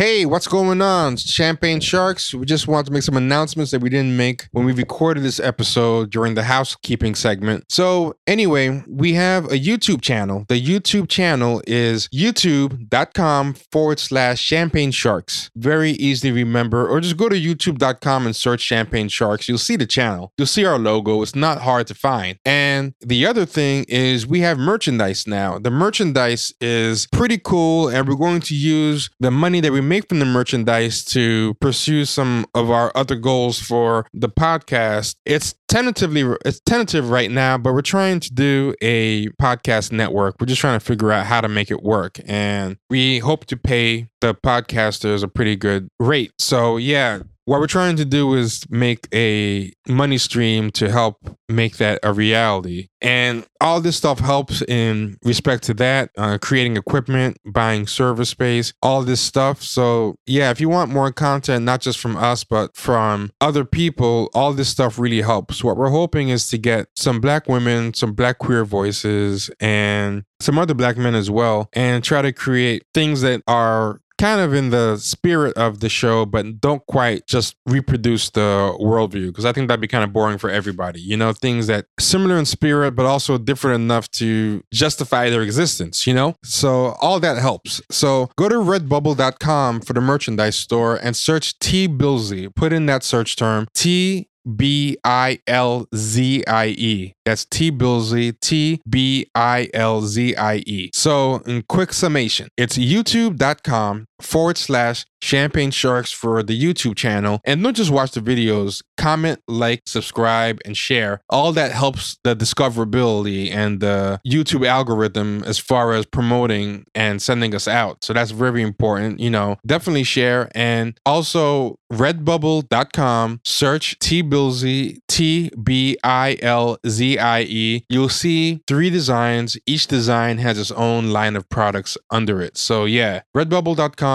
Hey, what's going on? Champagne Sharks. We just want to make some announcements that we didn't make when we recorded this episode during the housekeeping segment. So, anyway, we have a YouTube channel. The YouTube channel is youtube.com forward slash champagne sharks. Very easy to remember, or just go to youtube.com and search champagne sharks. You'll see the channel. You'll see our logo. It's not hard to find. And the other thing is we have merchandise now. The merchandise is pretty cool, and we're going to use the money that we make from the merchandise to pursue some of our other goals for the podcast. It's tentatively it's tentative right now, but we're trying to do a podcast network. We're just trying to figure out how to make it work, and we hope to pay the podcasters a pretty good rate. So yeah, what we're trying to do is make a money stream to help make that a reality. And all this stuff helps in respect to that, uh, creating equipment, buying server space, all this stuff. So, yeah, if you want more content, not just from us, but from other people, all this stuff really helps. What we're hoping is to get some black women, some black queer voices, and some other black men as well, and try to create things that are kind of in the spirit of the show, but don't quite just reproduce the worldview because I think that'd be kind of boring for everybody. You know, things that similar in spirit, but also different enough to justify their existence, you know? So all that helps. So go to redbubble.com for the merchandise store and search T Billzie. Put in that search term T B I L Z I E. That's T Billzie, T B I L Z I E. So, in quick summation, it's youtube.com forward slash champagne sharks for the YouTube channel. And don't just watch the videos, comment, like, subscribe, and share. All that helps the discoverability and the YouTube algorithm as far as promoting and sending us out. So that's very important. You know, definitely share. And also, redbubble.com, search T Billzie, T B I L Z I E. You'll see three designs. Each design has its own line of products under it. So, yeah, redbubble.com,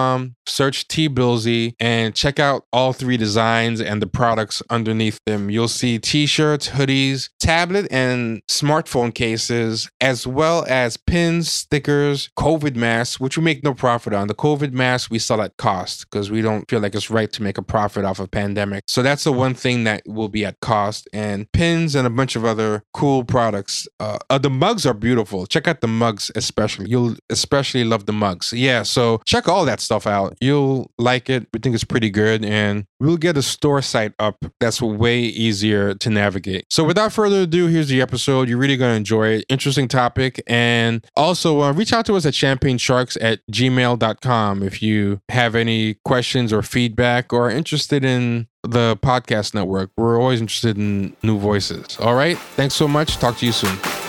search T Billzie, and check out all three designs and the products underneath them. You'll see t shirts, hoodies, tablet and smartphone cases, as well as pins, stickers, COVID masks, which we make no profit on. The COVID masks we sell at cost because we don't feel like it's right to make a profit off of pandemic. So that's the one thing that will be at cost. And pins and a bunch of other cool products. Uh, uh, the mugs are beautiful. Check out the mugs, especially. You'll especially love the mugs. Yeah. So check all that stuff out. You'll like it. We think it's pretty good. And we'll get a store site up that's way easier to navigate. So without further ado, here's the episode. You're really going to enjoy it. Interesting topic. And also uh, reach out to us at champagnesharks at gmail.com if you have any questions or feedback or interested in the podcast network. We're always interested in new voices. All right. Thanks so much. Talk to you soon.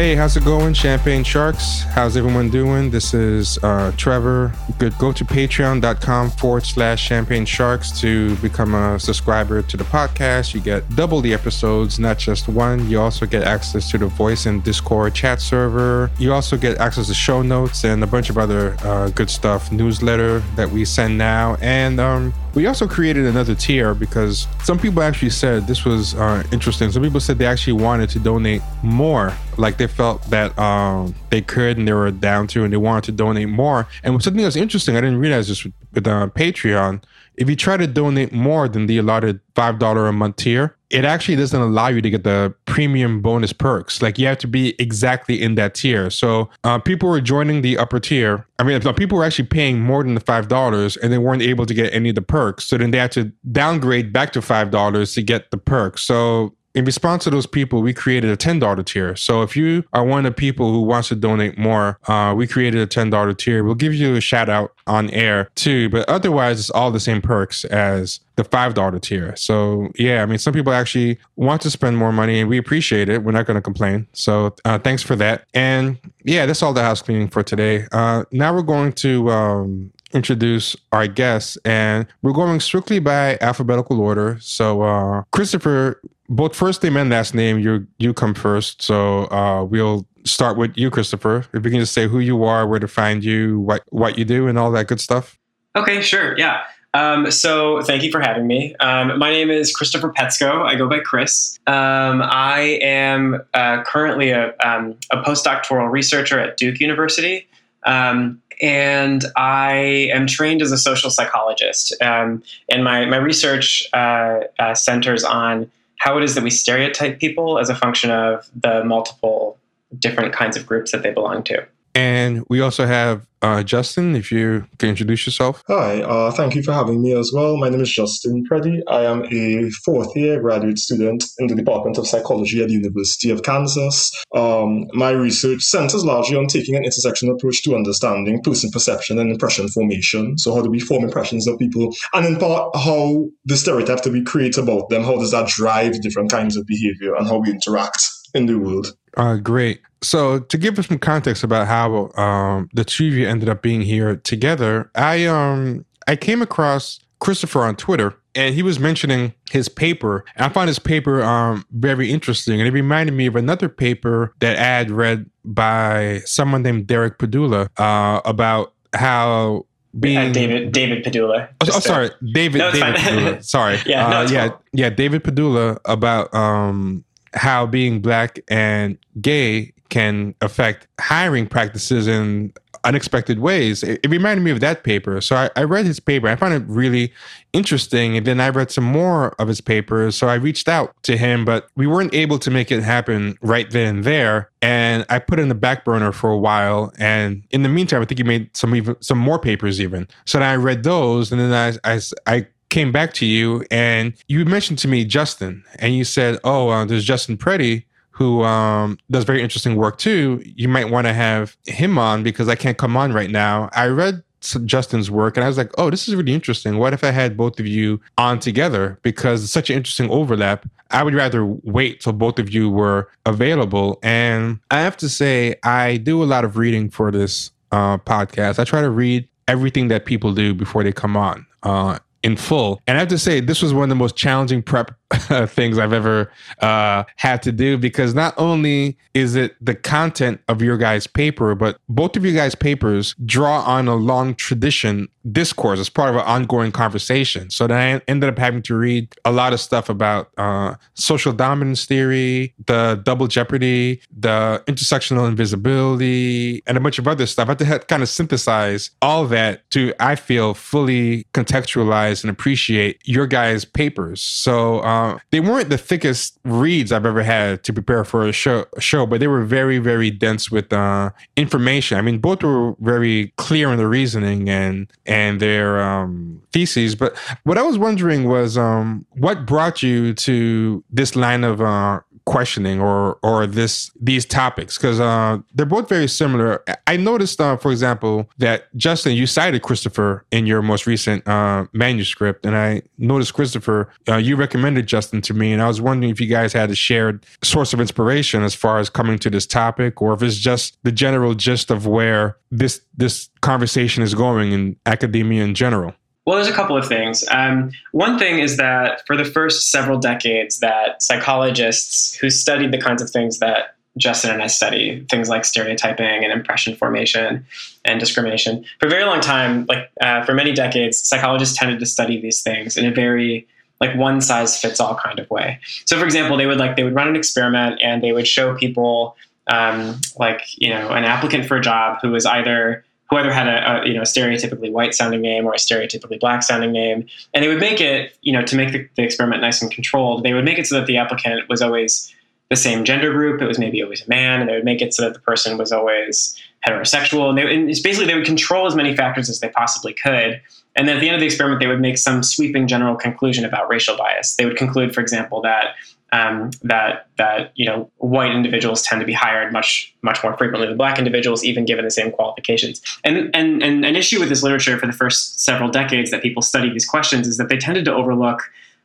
Hey, how's it going, Champagne Sharks? How's everyone doing? This is uh, Trevor. Could go to patreon.com forward slash champagne sharks to become a subscriber to the podcast. You get double the episodes, not just one. You also get access to the voice and Discord chat server. You also get access to show notes and a bunch of other uh, good stuff, newsletter that we send now. And um, we also created another tier because some people actually said this was uh, interesting. Some people said they actually wanted to donate more, like they felt that um, they could and they were down to, and they wanted to donate more. And something that's interesting, I didn't realize this with, with uh, Patreon. If you try to donate more than the allotted five dollar a month tier, it actually doesn't allow you to get the premium bonus perks. Like you have to be exactly in that tier. So uh, people were joining the upper tier. I mean, people were actually paying more than the five dollars, and they weren't able to get any of the perks. So then they had to downgrade back to five dollars to get the perks. So in response to those people, we created a $10 tier. So if you are one of the people who wants to donate more, uh, we created a $10 tier. We'll give you a shout out on air too, but otherwise it's all the same perks as the $5 tier. So yeah, I mean, some people actually want to spend more money and we appreciate it. We're not going to complain. So uh, thanks for that. And yeah, that's all the house cleaning for today. Uh, now we're going to um, introduce our guests, and we're going strictly by alphabetical order. So, uh, Christopher, both first name and last name, you you come first. So uh, we'll start with you, Christopher. If you can just say who you are, where to find you, what what you do, and all that good stuff. Okay, sure. Yeah. Um, so thank you for having me. Um, my name is Christopher Petsko. I go by Chris. Um, I am uh, currently a, um, a, postdoctoral researcher at Duke University. Um, and I am trained as a social psychologist. Um, and my, my research uh, uh, centers on how it is that we stereotype people as a function of the multiple different kinds of groups that they belong to. And we also have uh, Justin, if you can introduce yourself. Hi, uh, thank you for having me as well. My name is Justin Preddie. I am a fourth year graduate student in the Department of Psychology at the University of Kansas. Um, my research centers largely on taking an intersectional approach to understanding person perception and impression formation. So, how do we form impressions of people? And in part, how the stereotype that we create about them, how does that drive different kinds of behavior and how we interact in the world? Uh, great. So to give us some context about how um, the two of you ended up being here together, I um I came across Christopher on Twitter, and he was mentioning his paper. And I found his paper um very interesting, and it reminded me of another paper that I had read by someone named Derek Pedulla uh, about how being uh, David David Pedulla. Oh, oh sorry, David no, David Pedulla. Sorry, yeah, no, uh, yeah, yeah, David Pedulla about um how being black and gay can affect hiring practices in unexpected ways. It, it reminded me of that paper. So I, I, read his paper. I found it really interesting. And then I read some more of his papers. So I reached out to him, but we weren't able to make it happen right then and there. And I put in the back burner for a while. And in the meantime, I think he made some even some more papers even. So then I read those and then I I, I came back to you and you mentioned to me Justin and you said, "Oh, uh, there's Justin Preddie." who um, does very interesting work too. You might want to have him on because I can't come on right now." I read Justin's work and I was like, "Oh, this is really interesting. What if I had both of you on together because it's such an interesting overlap." I would rather wait till both of you were available. And I have to say, I do a lot of reading for this uh, podcast. I try to read everything that people do before they come on. Uh, in full. And I have to say, this was one of the most challenging prep things I've ever uh, had to do because not only is it the content of your guys' paper, but both of you guys' papers draw on a long tradition discourse as part of an ongoing conversation. So then I ended up having to read a lot of stuff about uh, social dominance theory, the double jeopardy, the intersectional invisibility, and a bunch of other stuff. I had to kind of synthesize all that to, I feel, fully contextualize and appreciate your guys' papers. So, um, uh, they weren't the thickest reads I've ever had to prepare for a show, show but they were very, very dense with uh, information. I mean, both were very clear in the reasoning and and their um, theses. But what I was wondering was, um, what brought you to this line of uh, questioning or or this these topics because uh, they're both very similar. I noticed, uh, for example, that Justin, you cited Christopher in your most recent uh, manuscript, and I noticed Christopher, uh, you recommended Justin to me, and I was wondering if you guys had a shared source of inspiration as far as coming to this topic, or if it's just the general gist of where this this conversation is going in academia in general. Well, there's a couple of things. Um, one thing is that for the first several decades, that psychologists who studied the kinds of things that Justin and I study, things like stereotyping and impression formation and discrimination, for a very long time, like uh, for many decades, psychologists tended to study these things in a very like one size fits all kind of way. So, for example, they would like they would run an experiment and they would show people um, like you know an applicant for a job who was either who either had a, a, you know stereotypically white sounding name or a stereotypically black sounding name, and they would make it you know to make the, the, experiment nice and controlled. They would make it so that the applicant was always the same gender group. It was maybe always a man, and they would make it so that the person was always heterosexual. And, they, and it's basically they would control as many factors as they possibly could. And then at the end of the experiment, they would make some sweeping general conclusion about racial bias. They would conclude, for example, that um, that that you know white individuals tend to be hired much much more frequently than black individuals, even given the same qualifications. And and and an issue with this literature for the first several decades that people study these questions is that they tended to overlook.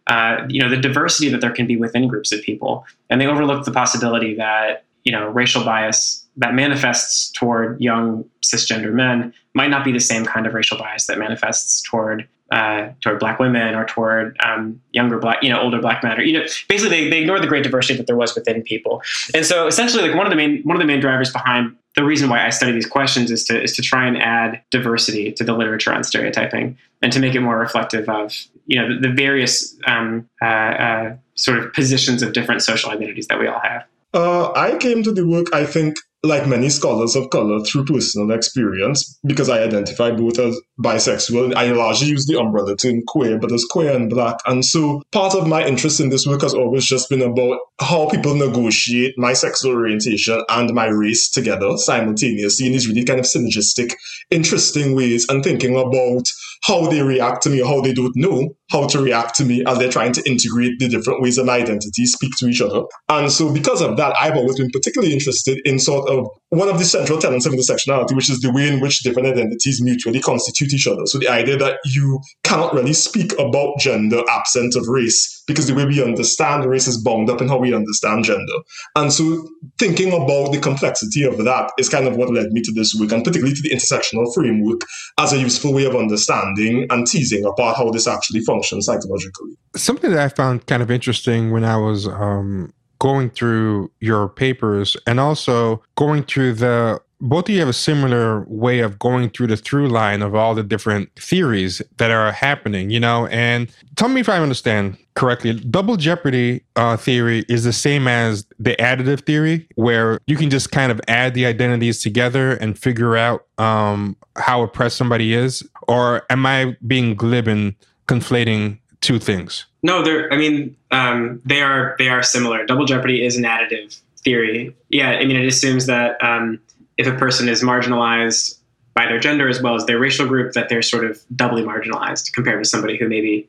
Uh, you know the diversity that there can be within groups of people, and they overlook the possibility that you know racial bias that manifests toward young cisgender men might not be the same kind of racial bias that manifests toward uh, toward black women or toward um, younger black, you know, older black or you know, basically they, they ignore the great diversity that there was within people. And so essentially, like one of the main one of the main drivers behind the reason why I study these questions is to is to try and add diversity to the literature on stereotyping and to make it more reflective of you know the, the various um, uh, uh, sort of positions of different social identities that we all have. Uh, I came to the work, I think, like many scholars of color, through personal experience, because I identify both as bisexual. I largely use the umbrella term queer, but as queer and black. And so part of my interest in this work has always just been about how people negotiate my sexual orientation and my race together simultaneously in these really kind of synergistic, interesting ways, and thinking about how they react to me or how they don't know how to react to me as they're trying to integrate the different ways of my identity speak to each other. And so because of that, I've always been particularly interested in sort of one of the central tenets of intersectionality, which is the way in which different identities mutually constitute each other. So the idea that you cannot really speak about gender absent of race because the way we understand race is bound up in how we understand gender. And so thinking about the complexity of that is kind of what led me to this work and particularly to the intersectional framework as a useful way of understanding and teasing apart how this actually functions psychologically. Something that I found kind of interesting when I was um, going through your papers and also going through the both of you have a similar way of going through the through line of all the different theories that are happening, you know. And tell me if I understand correctly. Double jeopardy uh, theory is the same as the additive theory, where you can just kind of add the identities together and figure out um, how oppressed somebody is. Or am I being glib and conflating two things? No, they're. I mean, um, they are. They are similar. Double jeopardy is an additive theory. Yeah, I mean, it assumes that. Um, if a person is marginalized by their gender as well as their racial group, that they're sort of doubly marginalized compared to somebody who maybe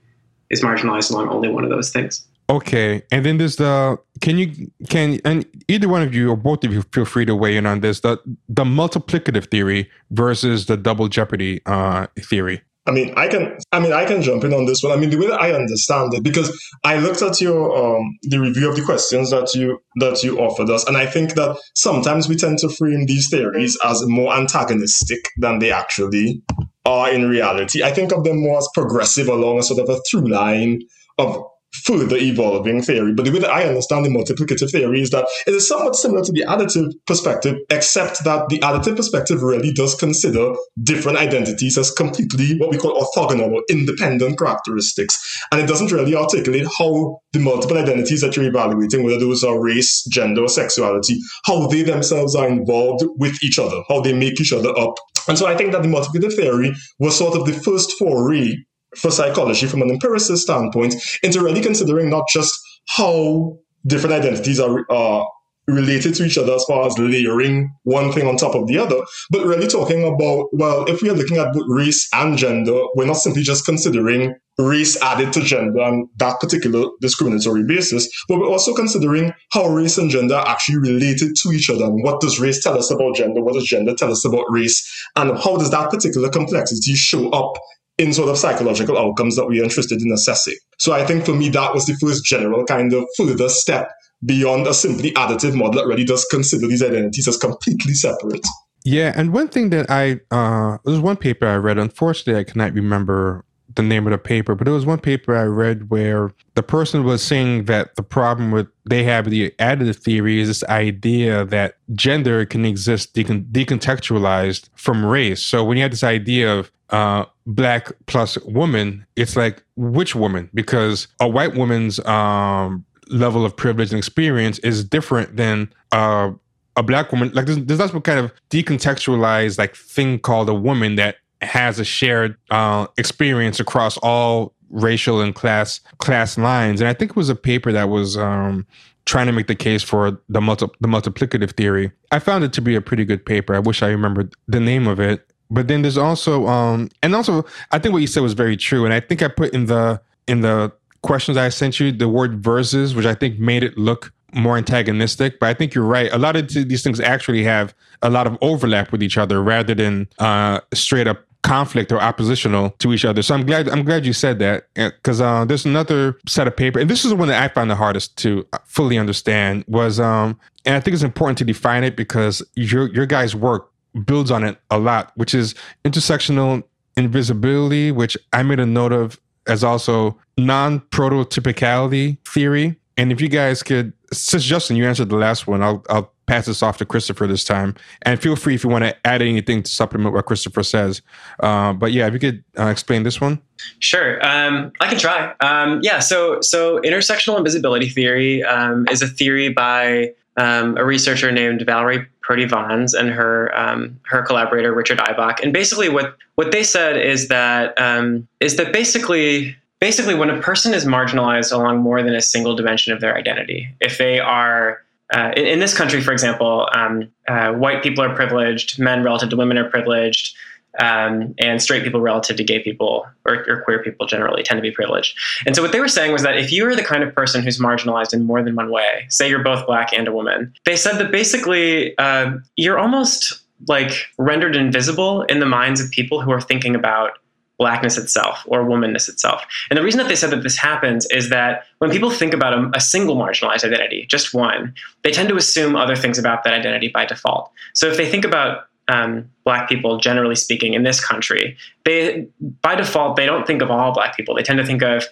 is marginalized along only one of those things. Okay, and then there's the can you can and either one of you or both of you feel free to weigh in on this the the multiplicative theory versus the double jeopardy uh, theory. I mean, I can. I mean, I can jump in on this one. I mean, the way that I understand it, because I looked at your um, the review of the questions that you that you offered us, and I think that sometimes we tend to frame these theories as more antagonistic than they actually are in reality. I think of them more as progressive along a sort of a through line of further evolving theory. But the way that I understand the multiplicative theory is that it is somewhat similar to the additive perspective, except that the additive perspective really does consider different identities as completely what we call orthogonal or independent characteristics. And it doesn't really articulate how the multiple identities that you're evaluating, whether those are race, gender, or sexuality, how they themselves are involved with each other, how they make each other up. And so I think that the multiplicative theory was sort of the first foray for psychology from an empiricist standpoint into really considering not just how different identities are uh, related to each other as far as layering one thing on top of the other, but really talking about, well, if we are looking at race and gender, we're not simply just considering race added to gender on that particular discriminatory basis, but we're also considering how race and gender are actually related to each other. And what does race tell us about gender? What does gender tell us about race? And how does that particular complexity show up in sort of psychological outcomes that we are interested in assessing. So I think for me, that was the first general kind of further step beyond a simply additive model that really does consider these identities as completely separate. Yeah, and one thing that I uh there's one paper I read. Unfortunately, I cannot remember the name of the paper, but it was one paper I read where the person was saying that the problem with they have the additive theory is this idea that gender can exist decon- decontextualized from race. So when you have this idea of uh, black plus woman, it's like which woman? Because a white woman's um, level of privilege and experience is different than uh, a black woman. Like there's, there's also kind of decontextualized like thing called a woman that has a shared uh, experience across all racial and class class lines. And I think it was a paper that was um, trying to make the case for the multi- the multiplicative theory. I found it to be a pretty good paper. I wish I remembered the name of it. But then there's also um and also I think what you said was very true. And I think I put in the in the questions I sent you the word versus, which I think made it look more antagonistic. But I think you're right. A lot of these things actually have a lot of overlap with each other rather than uh, straight up conflict or oppositional to each other. So I'm glad I'm glad you said that because uh, there's another set of paper, and this is the one that I found the hardest to fully understand was, um, and I think it's important to define it because your your guys' work builds on it a lot, which is intersectional invisibility, which I made a note of as also non prototypicality theory. And if you guys could, since Justin, you answered the last one, I'll I'll pass this off to Christopher this time. And feel free if you want to add anything to supplement what Christopher says. Uh, but yeah, if you could uh, explain this one. Sure, um, I can try. Um, yeah, so so intersectional invisibility theory um, is a theory by um, a researcher named Valerie Purdie Vaughns and her um, her collaborator Richard Eibach. And basically, what what they said is that um, is that basically basically when a person is marginalized along more than a single dimension of their identity, if they are uh, in, in, this country, for example, um, uh, white people are privileged, men relative to women are privileged, um, and straight people relative to gay people or, or, queer people generally tend to be privileged. And so what they were saying was that if you are the kind of person who's marginalized in more than one way, say you're both black and a woman, they said that basically uh, you're almost like rendered invisible in the minds of people who are thinking about blackness itself or womanness itself. And the reason that they said that this happens is that when people think about a, a, single marginalized identity, just one, they tend to assume other things about that identity by default. So if they think about um, black people, generally speaking, in this country, they by default they don't think of all black people. They tend to think of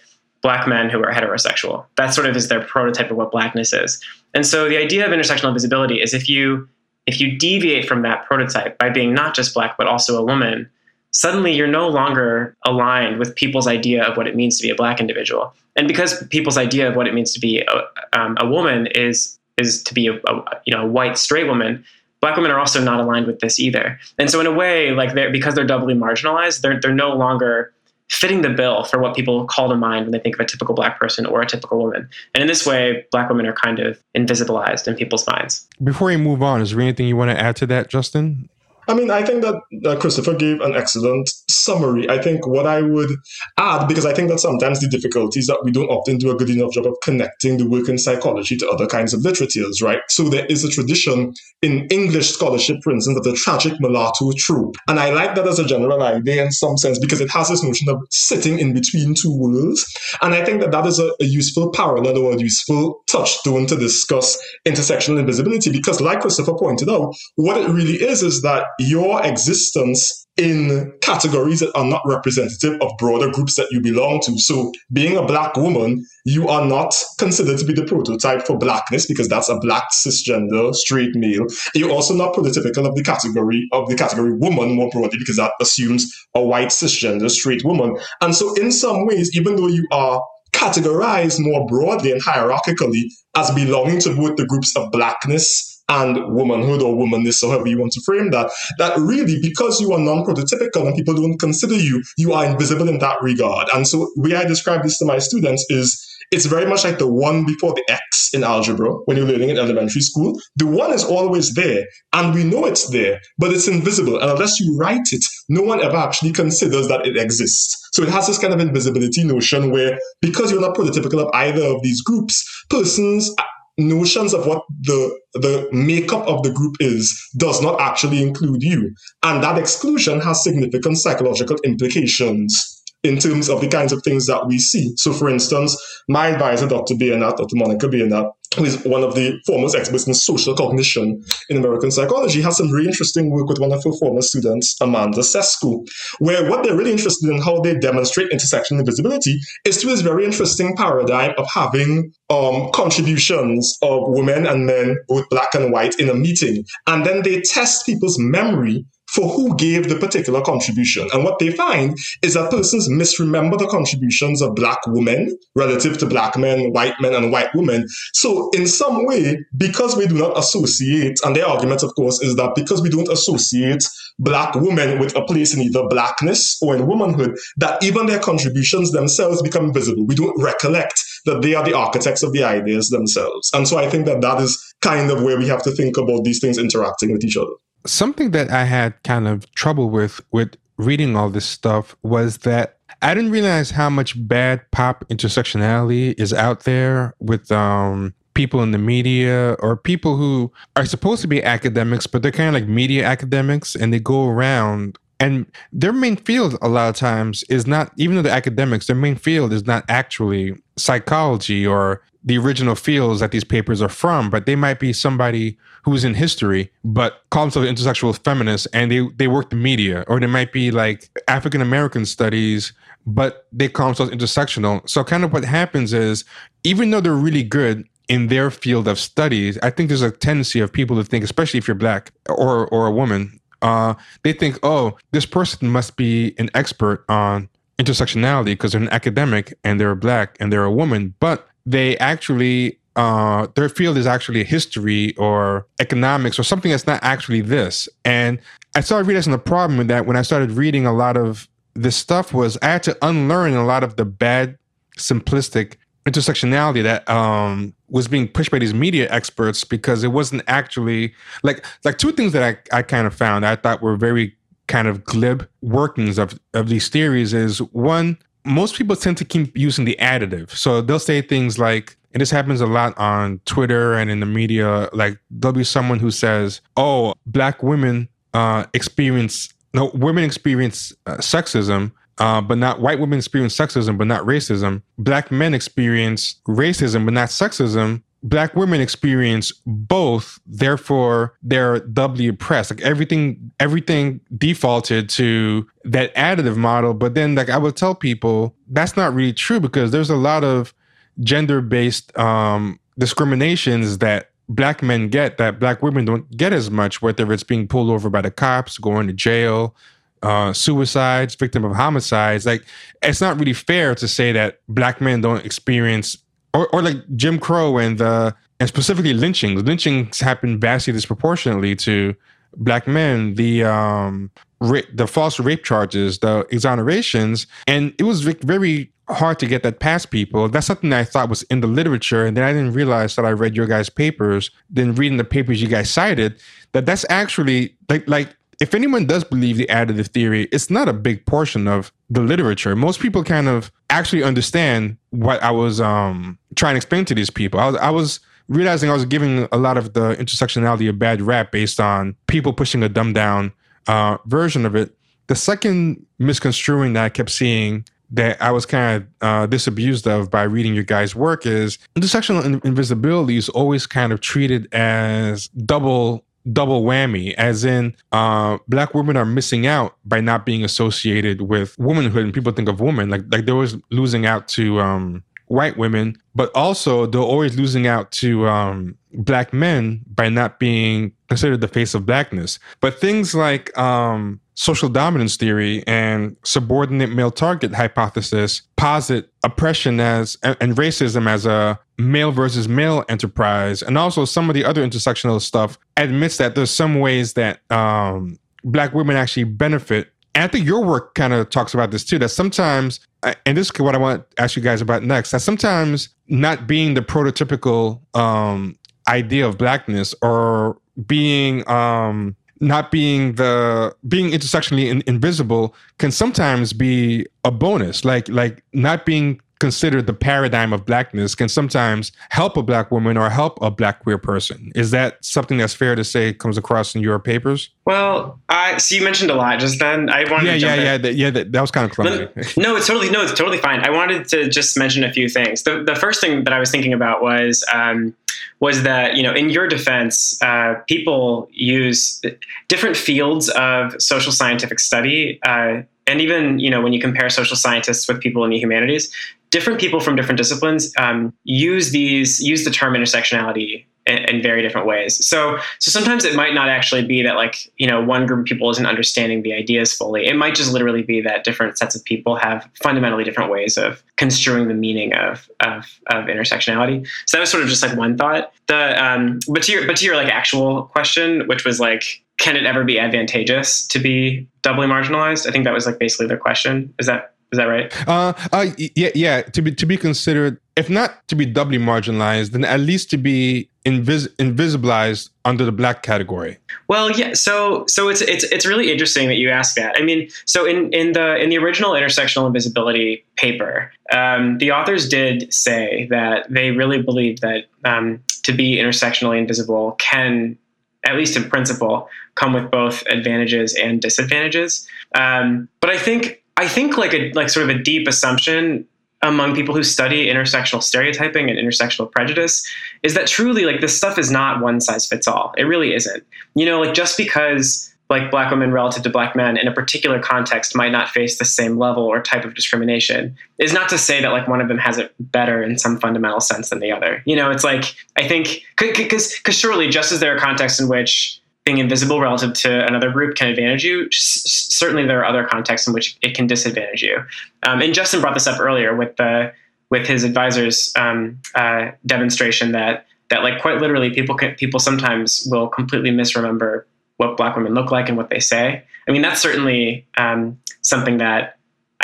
black men who are heterosexual. That sort of is their prototype of what blackness is. And so the idea of intersectional visibility is if you if you deviate from that prototype by being not just black but also a woman, suddenly you're no longer aligned with people's idea of what it means to be a black individual. And because people's idea of what it means to be a, um, a woman is is to be a, a, you know a white straight woman, black women are also not aligned with this either. And so in a way, like they're, because they're doubly marginalized, they're they're no longer fitting the bill for what people call to mind when they think of a typical black person or a typical woman. And in this way, black women are kind of invisibilized in people's minds. Before we move on, is there anything you want to add to that, Justin? I mean, I think that, that Christopher gave an excellent summary. I think what I would add, because I think that sometimes the difficulty is that we don't often do a good enough job of connecting the work in psychology to other kinds of literatures, right? So there is a tradition in English scholarship, for instance, of the tragic mulatto trope. And I like that as a general idea in some sense because it has this notion of sitting in between two worlds. And I think that that is a, a useful parallel or a useful touchstone to discuss intersectional invisibility because, like Christopher pointed out, what it really is is that your existence in categories that are not representative of broader groups that you belong to. So, being a black woman, you are not considered to be the prototype for blackness because that's a black cisgender straight male. You're also not prototypical of the category of the category woman more broadly because that assumes a white cisgender straight woman. And so, in some ways, even though you are categorized more broadly and hierarchically as belonging to both the groups of blackness and womanhood or womanness, or however you want to frame that, that really, because you are non prototypical and people don't consider you, you are invisible in that regard. And so, the way I describe this to my students is it's very much like the one before the X in algebra when you're learning in elementary school. The one is always there, and we know it's there, but it's invisible. And unless you write it, no one ever actually considers that it exists. So it has this kind of invisibility notion where, because you're not prototypical of either of these groups, persons notions of what the the makeup of the group is does not actually include you and that exclusion has significant psychological implications in terms of the kinds of things that we see. So, for instance, my advisor, Dr. Biernat, Dr. Monica Biernat, who is one of the foremost experts in social cognition in American psychology, has some very interesting work with one of her former students, Amanda Sesko, where what they're really interested in how they demonstrate intersectional invisibility is through this very interesting paradigm of having um, contributions of women and men, both black and white, in a meeting. And then they test people's memory for who gave the particular contribution. And what they find is that persons misremember the contributions of black women relative to black men, white men, and white women. So, in some way, because we do not associate, and their argument, of course, is that because we don't associate black women with a place in either blackness or in womanhood, that even their contributions themselves become visible. We don't recollect that they are the architects of the ideas themselves. And so I think that that is kind of where we have to think about these things interacting with each other something that I had kind of trouble with with reading all this stuff was that I didn't realize how much bad pop intersectionality is out there with um, people in the media or people who are supposed to be academics, but they're kind of like media academics and they go around and their main field a lot of times is not even though the academics their main field is not actually psychology or the original fields that these papers are from but they might be somebody who's in history but call themselves intersexual feminists and they they work the media or they might be like african american studies but they call themselves intersectional. So kind of what happens is even though they're really good in their field of studies, I think there's a tendency of people to think, especially if you're black or or a woman, uh, they think, oh, this person must be an expert on intersectionality because they're an academic and they're black and they're a woman, but they actually uh, their field is actually history or economics or something that's not actually this. And I started realizing the problem with that when I started reading a lot of this stuff was I had to unlearn a lot of the bad, simplistic intersectionality that um, was being pushed by these media experts because it wasn't actually like like two things that I, I kind of found I thought were very kind of glib workings of of these theories is one most people tend to keep using the additive so they'll say things like and this happens a lot on Twitter and in the media like there'll be someone who says oh black women uh, experience no women experience uh, sexism uh, but not white women experience sexism, but not racism. Black men experience racism, but not sexism. Black women experience both, therefore they're doubly oppressed. Like everything, everything defaulted to that additive model. But then, like I would tell people, that's not really true because there's a lot of gender-based um, discriminations that black men get that black women don't get as much, whether it's being pulled over by the cops, going to jail, uh, suicides, victim of homicides. Like, it's not really fair to say that black men don't experience, or, or like Jim Crow and the and specifically lynchings. Lynchings happen vastly disproportionately to black men. The um, ra- the false rape charges, the exonerations, and it was very hard to get that past people. That's something that I thought was in the literature, and then I didn't realize that I read your guys' papers. Then reading the papers you guys cited, that that's actually like like if anyone does believe the additive theory, it's not a big portion of the literature. Most people kind of actually understand what I was um, trying to explain to these people. I was, I was realizing I was giving a lot of the intersectionality a bad rap based on people pushing a dumbed down uh, version of it. The second misconstruing that I kept seeing that I was kind of uh, disabused of by reading your guys' work is intersectional in- invisibility is always kind of treated as double double whammy, as in uh, black women are missing out by not being associated with womanhood, and people think of women like like they're always losing out to um, white women, but also they're always losing out to um, black men by not being considered the face of blackness. But things like um, social dominance theory and subordinate male target hypothesis posit oppression as and racism as a male versus male enterprise and also some of the other intersectional stuff admits that there's some ways that um, black women actually benefit. And i think your work kind of talks about this too that sometimes and this is what i want to ask you guys about next that sometimes not being the prototypical um, idea of blackness or being um, not being the being intersectionally in, invisible can sometimes be a bonus. Like like not being considered the paradigm of blackness can sometimes help a black woman or help a black queer person. Is that something that's fair to say comes across in your papers? Well i so you mentioned a lot just then. I wanted yeah to yeah in. yeah that, yeah that, that was kind of clumsy. No, no it's totally no it's totally fine. I wanted to just mention a few things. The, the first thing that i was thinking about was um, was that you know in your defense uh, people use different fields of social scientific study uh, and even you know when you compare social scientists with people in the humanities different people from different disciplines um, use these use the term intersectionality in, in, very different ways. So so sometimes it might not actually be that like you know one group of people isn't understanding the ideas fully. It might just literally be that different sets of people have fundamentally different ways of construing the meaning of of, of intersectionality. So that was sort of just like one thought. The um, but to your but to your like actual question, which was like can it ever be advantageous to be doubly marginalized? I think that was like basically the question. Is that is that right? Uh, uh, yeah, yeah. To be to be considered, if not to be doubly marginalized, then at least to be invis- invisibilized under the black category. Well, yeah. So so it's it's it's really interesting that you ask that. I mean, so in in the in the original intersectional invisibility paper, um, the authors did say that they really believe that um, to be intersectionally invisible can at least in principle, come with both advantages and disadvantages. Um, but I think I think like a like sort of a deep assumption among people who study intersectional stereotyping and intersectional prejudice is that truly like this stuff is not one size fits all. It really isn't. You know, like just because like black women relative to black men in a particular context might not face the same level or type of discrimination is not to say that like one of them has it better in some fundamental sense than the other you know it's like i think because because surely just as there are contexts in which being invisible relative to another group can advantage you s- certainly there are other contexts in which it can disadvantage you um, and justin brought this up earlier with the with his advisors um, uh, demonstration that that like quite literally people can people sometimes will completely misremember what black women look like and what they say. I mean, that's certainly um, something that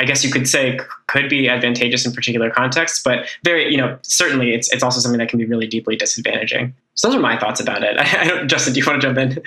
I guess you could say could be advantageous in particular contexts, but very, you know, certainly it's it's also something that can be really deeply disadvantaging. So those are my thoughts about it. I, I don't, Justin, do you want to jump in?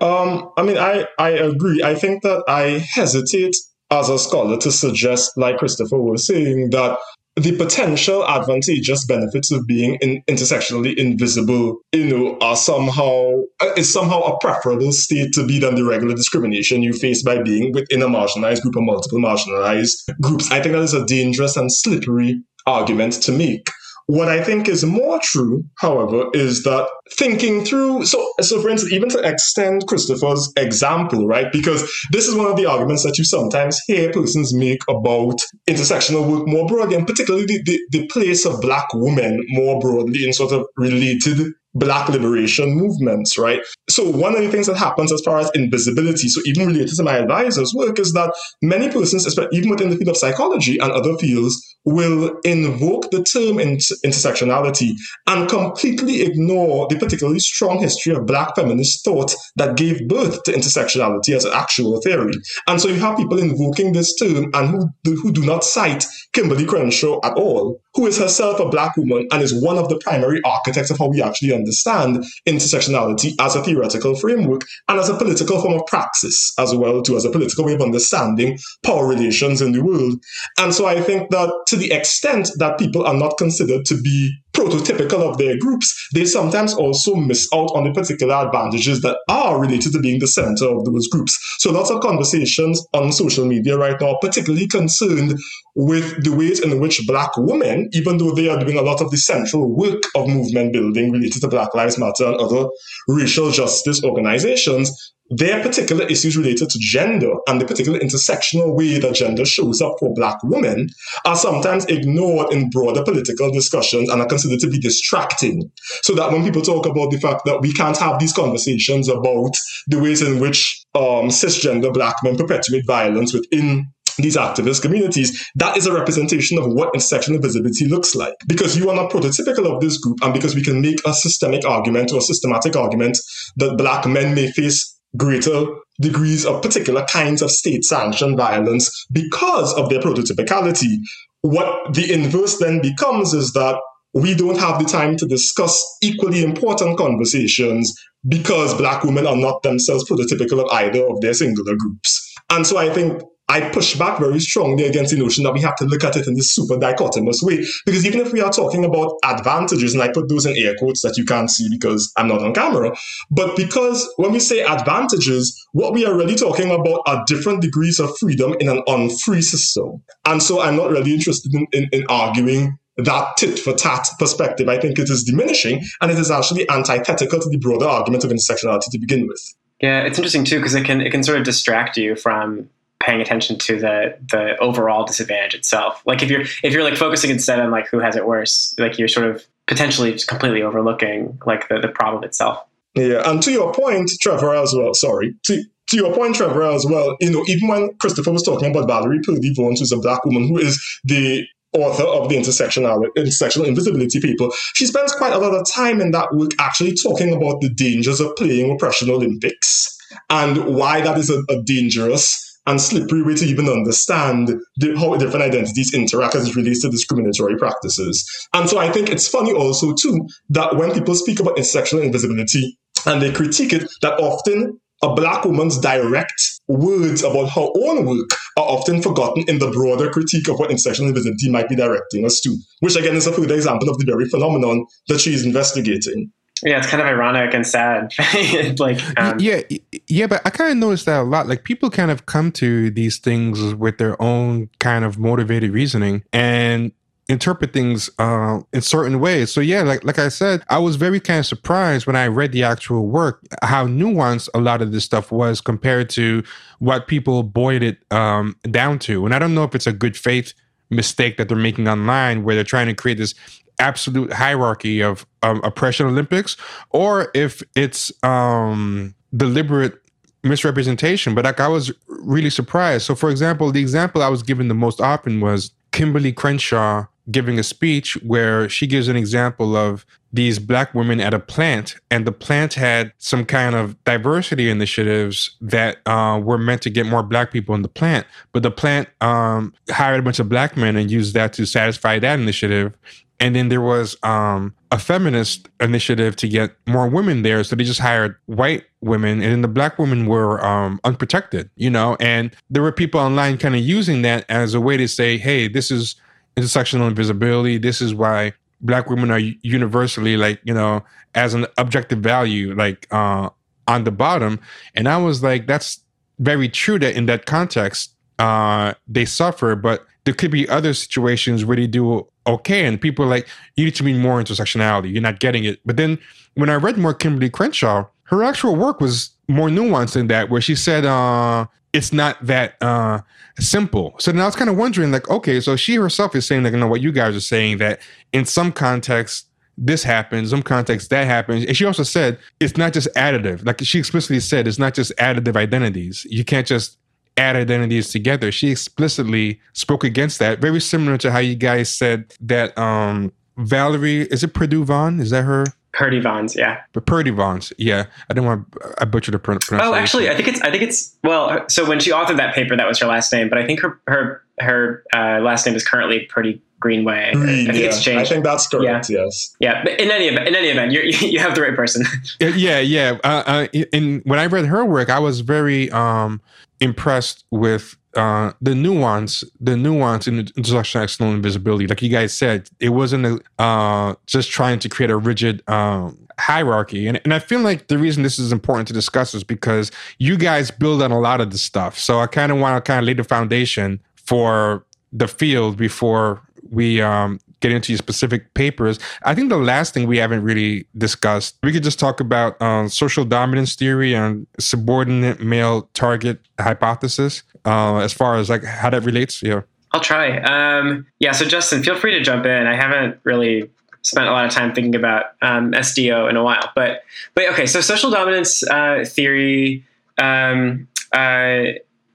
Um, I mean, I I agree. I think that I hesitate as a scholar to suggest, like Christopher was saying, that the potential advantageous benefits of being in, intersectionally invisible, you know, are somehow uh, is somehow a preferable state to be than the regular discrimination you face by being within a marginalized group or multiple marginalized groups. I think that is a dangerous and slippery argument to make. What I think is more true, however, is that thinking through, so, so for instance, even to extend Christopher's example, right? Because this is one of the arguments that you sometimes hear persons make about intersectional work more broadly, and particularly the, the, the place of Black women more broadly in sort of related black liberation movements, right? So one of the things that happens as far as invisibility, so even related to my advisor's work, is that many persons, even within the field of psychology and other fields, will invoke the term inter- intersectionality and completely ignore the particularly strong history of black feminist thought that gave birth to intersectionality as an actual theory. And so you have people invoking this term and who who do not cite Kimberlé Crenshaw at all, who is herself a black woman and is one of the primary architects of how we actually understand intersectionality as a theoretical framework and as a political form of praxis as well too as a political way of understanding power relations in the world. And so I think that to the extent that people are not considered to be prototypical of their groups, they sometimes also miss out on the particular advantages that are related to being the center of those groups. So lots of conversations on social media right now, are particularly concerned with the ways in which black women, even though they are doing a lot of the central work of movement building related to Black Lives Matter and other racial justice organizations, their particular issues related to gender and the particular intersectional way that gender shows up for black women are sometimes ignored in broader political discussions and are considered to be distracting. So that when people talk about the fact that we can't have these conversations about the ways in which um, cisgender black men perpetuate violence within these activist communities, that is a representation of what intersectional visibility looks like. Because you are not prototypical of this group, and because we can make a systemic argument or a systematic argument that black men may face greater degrees of particular kinds of state sanctioned violence because of their prototypicality. What the inverse then becomes is that we don't have the time to discuss equally important conversations because black women are not themselves prototypical of either of their singular groups. And so I think I push back very strongly against the notion that we have to look at it in this super dichotomous way. Because even if we are talking about advantages, and I put those in air quotes that you can't see because I'm not on camera, but because when we say advantages, what we are really talking about are different degrees of freedom in an unfree system. And so I'm not really interested in, in, in arguing that tit for tat perspective. I think it is diminishing and it is actually antithetical to the broader argument of intersectionality to begin with. Yeah, it's interesting too because it can it can sort of distract you from paying attention to the the overall disadvantage itself. Like if you're if you're like focusing instead on like who has it worse, like you're sort of potentially just completely overlooking like the, the problem itself. Yeah, and to your point, Trevor, as well. Sorry. To, to your point, Trevor, as well. You know, even when Christopher was talking about Valerie Purdie Vaughn, who's a black woman who is the author of the intersectional intersectional invisibility people, she spends quite a lot of time in that work actually talking about the dangers of playing oppression Olympics and why that is a, a dangerous and slippery way to even understand the, how different identities interact as it relates to discriminatory practices. And so I think it's funny also too that when people speak about intersectional invisibility and they critique it, that often a black woman's direct words about her own work are often forgotten in the broader critique of what intersectional invisibility might be directing us to, which again is a further example of the very phenomenon that she is investigating. Yeah, it's kind of ironic and sad. like, um, yeah, yeah, but I kind of noticed that a lot. Like, people kind of come to these things with their own kind of motivated reasoning, and interpret things uh, in certain ways. So yeah, like like I said, I was very kind of surprised when I read the actual work how nuanced a lot of this stuff was compared to what people boiled it um, down to. And I don't know if it's a good faith mistake that they're making online where they're trying to create this absolute hierarchy of um, oppression Olympics, or if it's um, deliberate misrepresentation. But like I was really surprised. So, for example, the example I was given the most often was Kimberly Crenshaw giving a speech where she gives an example of these black women at a plant and the plant had some kind of diversity initiatives that uh, were meant to get more black people in the plant but the plant um, hired a bunch of black men and used that to satisfy that initiative and then there was um, a feminist initiative to get more women there. So they just hired white women, and then the black women were um, unprotected, you know. And there were people online kind of using that as a way to say, hey, this is intersectional invisibility. This is why black women are universally, like, you know, as an objective value, like uh, on the bottom. And I was like, that's very true that in that context, uh, they suffer, but there could be other situations where they do okay. And people are like, you need to be more intersectionality. You're not getting it. But then when I read more Kimberlé Crenshaw, her actual work was more nuanced than that, where she said, uh, it's not that uh, simple. So then I was kind of wondering, like, okay, so she herself is saying, like, you know, what you guys are saying that in some contexts, this happens, some context that happens. And she also said it's not just additive. Like she explicitly said, it's not just additive identities. You can't just add identities together. She explicitly spoke against that, very similar to how you guys said that um Valerie, is it Purdie Vaughn? Is that her? Purdie Vaughns, yeah. But Purdie Vaughns, yeah. I didn't want I butchered the pronunciation. Oh, actually, I think it's I think it's well. So when she authored that paper, that was her last name. But I think her her her uh, last name is currently Purdie Greenaway. Green, I think yeah. it's changed. I think that's correct. Yeah. Yes. Yeah, but in any event, in any event, you you have the right person. yeah, yeah. Uh, uh, and when I read her work, I was very um impressed with uh, the nuance, the nuance in intersectional invisibility. Like you guys said, it wasn't a, uh, just trying to create a rigid um, hierarchy. And, and I feel like the reason this is important to discuss is because you guys build on a lot of this stuff. So I kind of want to kind of lay the foundation for the field before we um, get into your specific papers. I think the last thing we haven't really discussed, we could just talk about um, social dominance theory and subordinate male target hypothesis uh, as far as like how that relates. Yeah. I'll try. Um, yeah. So Justin, feel free to jump in. I haven't really spent a lot of time thinking about um, SDO in a while, but but okay. So social dominance uh, theory, um, uh,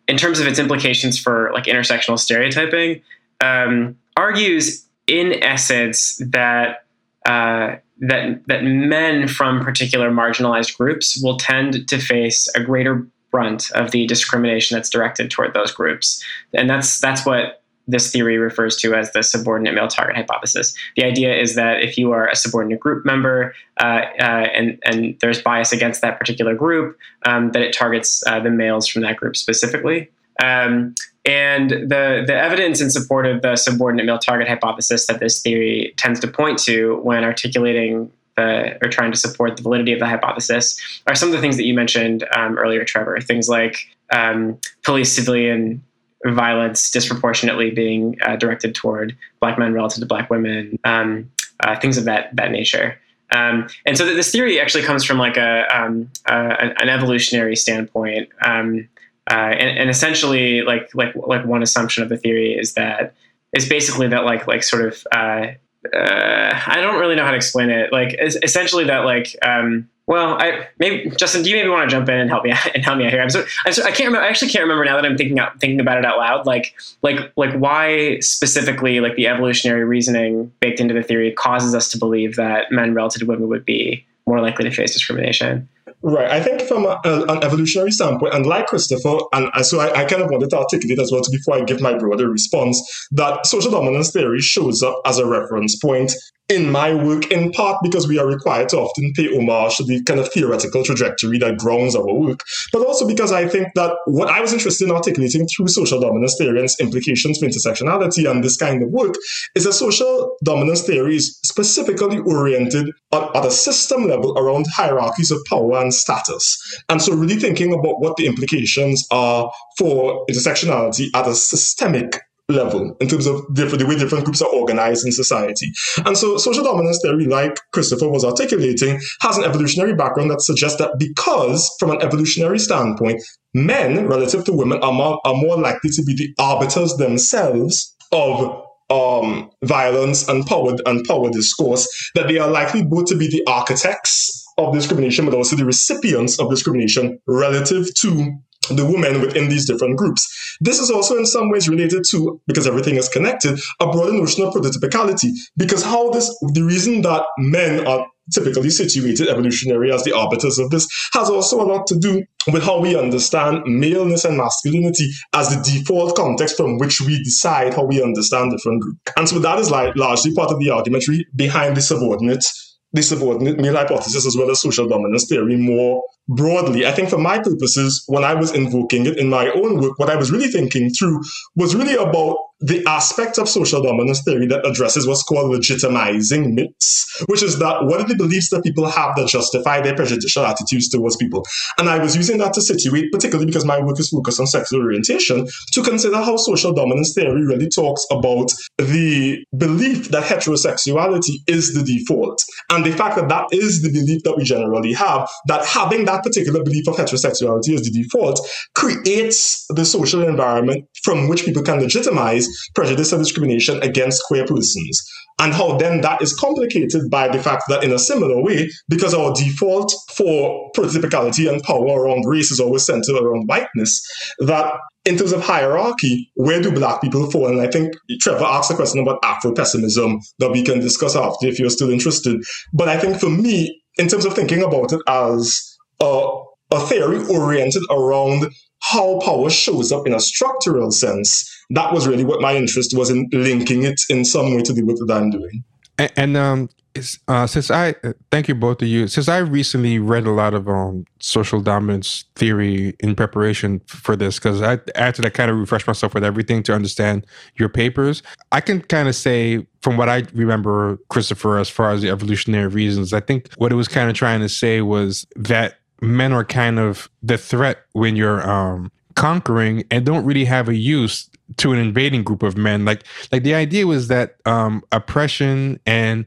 in terms of its implications for like intersectional stereotyping, um, argues in essence that uh, that that men from particular marginalized groups will tend to face a greater brunt of the discrimination that's directed toward those groups, and that's that's what this theory refers to as the subordinate male target hypothesis. The idea is that if you are a subordinate group member uh, uh, and, and there's bias against that particular group, um, that it targets uh, the males from that group specifically. Um, and the, the evidence in support of the subordinate male target hypothesis that this theory tends to point to when articulating the, or trying to support the validity of the hypothesis are some of the things that you mentioned um, earlier, Trevor. Things like um, police civilian violence disproportionately being uh, directed toward black men relative to black women, um, uh, things of that that nature. Um, and so this theory actually comes from like a, um, an evolutionary standpoint. Um, uh, and, and, essentially, like like like one assumption of the theory is that is basically that like like sort of uh, uh, I don't really know how to explain it. Like essentially that like um, well I maybe Justin, do you maybe want to jump in and help me and help me out here? I'm so, I'm so I can't remember. I actually can't remember now that I'm thinking out thinking about it out loud. Like like like why specifically like the evolutionary reasoning baked into the theory causes us to believe that men relative to women would be more likely to face discrimination. Right. I think from a, a, an evolutionary standpoint, and like Christopher, and so I, I, kind of wanted to articulate as well before I give my broader response, that social dominance theory shows up as a reference point in my work, in part because we are required to often pay homage to the kind of theoretical trajectory that grounds our work, but also because I think that what I was interested in articulating through social dominance theory and its implications for intersectionality and this kind of work is that social dominance theory is specifically oriented at, at a system level around hierarchies of power and status. And so, really thinking about what the implications are for intersectionality at a systemic level in terms of the way different groups are organized in society. And so social dominance theory, like Christopher was articulating, has an evolutionary background that suggests that because, from an evolutionary standpoint, men relative to women are more, are more likely to be the arbiters themselves of um, violence and power and power discourse, that they are likely both to be the architects of discrimination, but also the recipients of discrimination relative to the women within these different groups. This is also in some ways related to, because everything is connected, a broader notion of prototypicality. Because how this, the reason that men are typically situated evolutionary as the arbiters of this has also a lot to do with how we understand maleness and masculinity as the default context from which we decide how we understand different groups. And so that is like largely part of the argument behind the subordinate the subordinate male hypothesis as well as social dominance theory more broadly. I think for my purposes, when I was invoking it in my own work, what I was really thinking through was really about the aspect of social dominance theory that addresses what's called legitimizing myths, which is that what are the beliefs that people have that justify their prejudicial attitudes towards people? And I was using that to situate, particularly because my work is focused on sexual orientation, to consider how social dominance theory really talks about the belief that heterosexuality is the default. And the fact that that is the belief that we generally have, that having that particular belief of heterosexuality as the default creates the social environment from which people can legitimize prejudice and discrimination against queer persons. And how then that is complicated by the fact that, in a similar way, because our default for prototypicality and power around race is always centered around whiteness, that in terms of hierarchy, where do black people fall? And I think Trevor asked a question about Afro pessimism that we can discuss after if you're still interested. But I think for me, in terms of thinking about it as a, a theory oriented around how power shows up in a structural sense, that was really what my interest was in linking it in some way to the work that I'm doing. And, and um, uh, since I uh, thank you both of you, since I recently read a lot of um, social dominance theory in preparation for this, because I had to kind of refresh myself with everything to understand your papers. I can kind of say from what I remember, Christopher, as far as the evolutionary reasons, I think what it was kind of trying to say was that men are kind of the threat when you're um, conquering and don't really have a use to an invading group of men. Like like the idea was that um, oppression and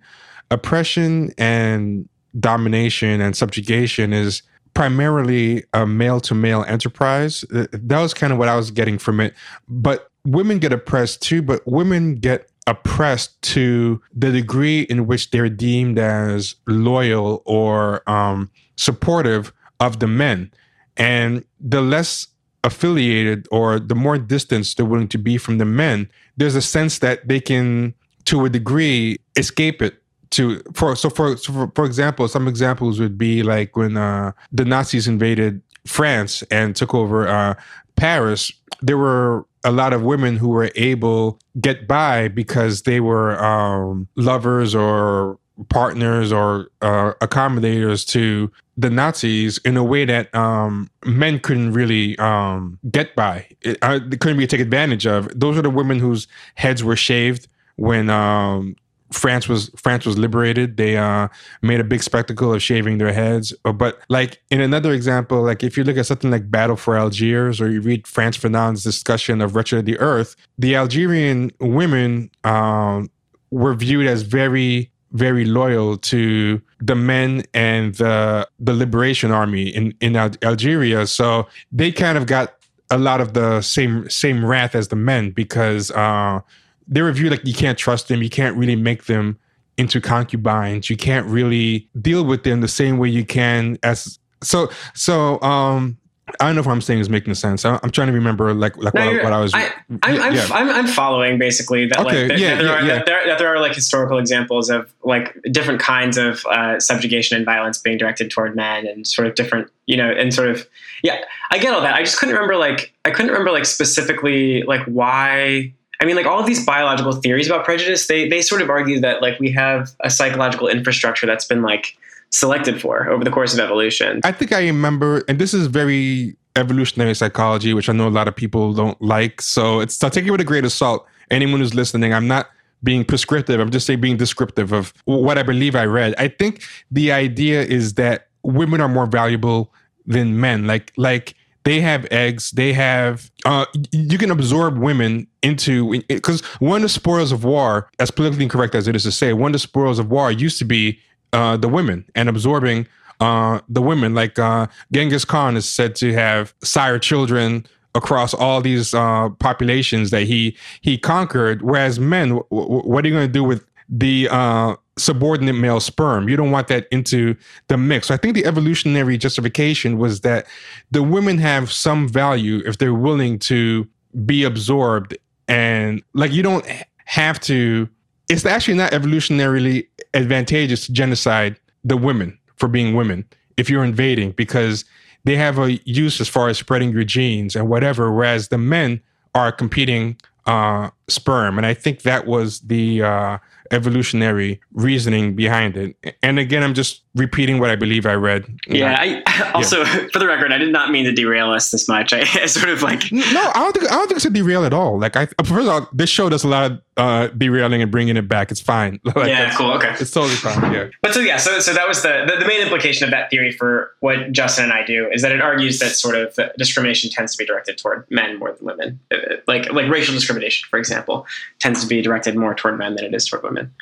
oppression and domination and subjugation is primarily a male to male enterprise. That was kind of what I was getting from it. But women get oppressed too, but women get oppressed to the degree in which they're deemed as loyal or um, supportive of the men. And the less affiliated or the more distance they're willing to be from the men, there's a sense that they can, to a degree, escape it. To for so for so for, for example, some examples would be like when uh, the Nazis invaded France and took over uh, Paris. There were a lot of women who were able get by because they were um, lovers or partners or uh, accommodators to the Nazis in a way that um, men couldn't really um, get by. It, uh, they couldn't really taken advantage of. Those are the women whose heads were shaved when um, France was France was liberated. They uh, made a big spectacle of shaving their heads. Uh, but like in another example, like if you look at something like Battle for Algiers, or you read Frantz Fanon's discussion of Wretched of the Earth, the Algerian women um, were viewed as very very loyal to the men and the the liberation army in in Al- Algeria. So they kind of got a lot of the same same wrath as the men because uh, they were viewed like you can't trust them, you can't really make them into concubines, you can't really deal with them the same way you can as so so um I don't know if what I'm saying is making sense. I'm, trying to remember like like no, what, what, I was. I, am I'm, yeah. I'm, I'm following basically that okay, like yeah, that, there yeah, are, yeah. That, there, that there are like historical examples of like different kinds of uh, subjugation and violence being directed toward men and sort of different you know and sort of yeah I get all that. I just couldn't remember like I couldn't remember like specifically like why I mean, like all of these biological theories about prejudice, they they sort of argue that like we have a psychological infrastructure that's been like selected for over the course of evolution. I think I remember, and this is very evolutionary psychology, which I know a lot of people don't like. So it's so take it with a grain of salt. Anyone who's listening, I'm not being prescriptive. I'm just saying being descriptive of what I believe I read. I think the idea is that women are more valuable than men. Like like they have eggs. They have uh, you can absorb women into because one of the spoils of war, as politically incorrect as it is to say, one of the spoils of war used to be uh, the women and absorbing uh, the women. Like uh, Genghis Khan is said to have sire children across all these uh, populations that he he conquered. Whereas men, w- w- what are you going to do with the uh, subordinate male sperm? You don't want that into the mix. So I think the evolutionary justification was that the women have some value if they're willing to be absorbed, and like you don't have to. It's actually not evolutionarily advantageous to genocide the women for being women if you're invading because they have a use as far as spreading your genes and whatever, whereas the men are competing uh, sperm. And I think that was the uh, evolutionary reasoning behind it. And again, I'm just repeating what I believe I read. Yeah. I, also, yeah. for the record, I did not mean to derail us this much. I, I sort of like no, I don't think I don't think it's a derail at all. Like I first of all, this show does a lot of uh, derailing and bringing it back. It's fine. like, yeah, cool. Okay, it's totally fine. Yeah. But so yeah, so so that was the, the, the main implication of that theory for what Justin and I do is that it argues that sort of discrimination tends to be directed toward men more than women. Uh, like like racial discrimination, for example, tends to be directed more toward men than it is toward women.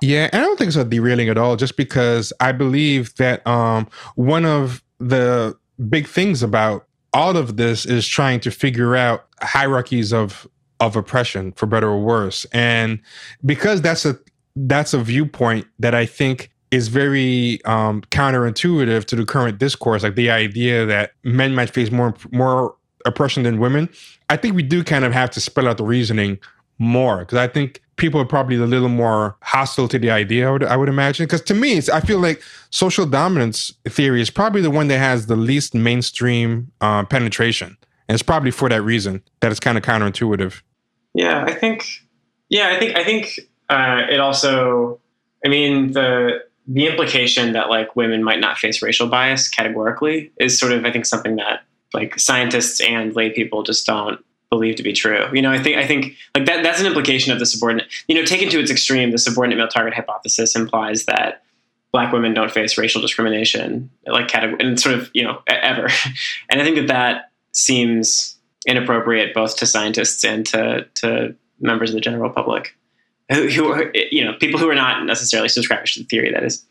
Yeah, I don't think it's a derailing at all, just because I believe that um, one of the big things about all of this is trying to figure out hierarchies of of oppression, for better or worse, and because that's a that's a viewpoint that I think is very um, counterintuitive to the current discourse, like the idea that men might face more more oppression than women. I think we do kind of have to spell out the reasoning more because I think people are probably a little more hostile to the idea. I would, I would imagine because to me, I feel like social dominance theory is probably the one that has the least mainstream uh, penetration, and it's probably for that reason that it's kind of counterintuitive. Yeah, I think. Yeah, I think I think uh, it also. I mean the the implication that like women might not face racial bias categorically is sort of I think something that like scientists and lay people just don't believe to be true. You know, I think I think like that that's an implication of the subordinate. You know, taken to its extreme, the subordinate male target hypothesis implies that black women don't face racial discrimination like category and sort of you know ever. and I think that that seems inappropriate both to scientists and to to members of the general public who, who are you know people who are not necessarily subscribers to the theory that is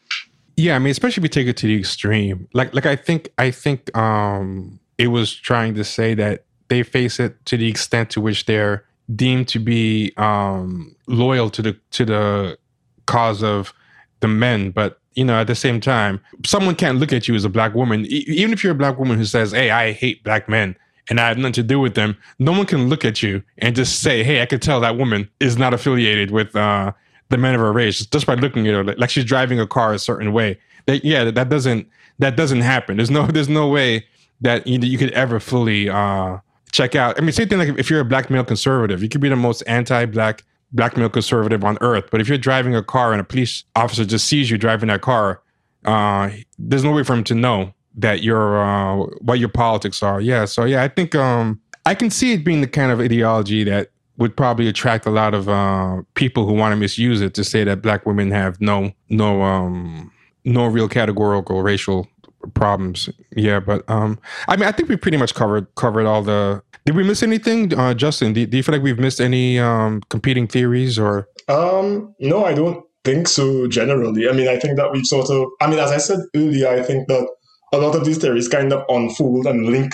yeah i mean especially if you take it to the extreme like like i think i think um it was trying to say that they face it to the extent to which they're deemed to be um, loyal to the to the cause of the men, but you know, at the same time, someone can't look at you as a black woman, e- even if you're a black woman who says, "Hey, I hate black men." And I have nothing to do with them. No one can look at you and just say, "Hey, I can tell that woman is not affiliated with uh, the men of her race just by looking at her, like she's driving a car a certain way." That, yeah, that doesn't that doesn't happen. There's no there's no way that you, you could ever fully uh, check out. I mean, same thing like if you're a black male conservative, you could be the most anti-black black male conservative on earth, but if you're driving a car and a police officer just sees you driving that car, uh, there's no way for him to know that your uh, what your politics are. Yeah, so yeah, I think um, I can see it being the kind of ideology that would probably attract a lot of uh, people who want to misuse it to say that black women have no no um, no real categorical racial problems. Yeah, but um, I mean, I think we pretty much covered covered all the. Did we miss anything, uh, Justin? Do, do you feel like we've missed any um, competing theories or? Um, no, I don't think so. Generally, I mean, I think that we've sort of. I mean, as I said earlier, I think that a lot of these theories kind of unfold and link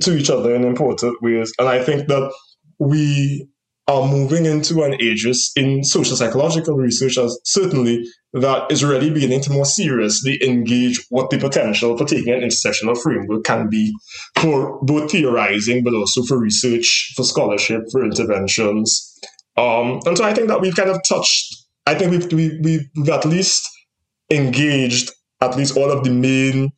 to each other in important ways, and I think that we are moving into an age in social psychological research as certainly that is really beginning to more seriously engage what the potential for taking an intersectional framework can be for both theorizing but also for research, for scholarship, for interventions. Um, and so I think that we've kind of touched, I think we've, we, we've at least engaged at least all of the main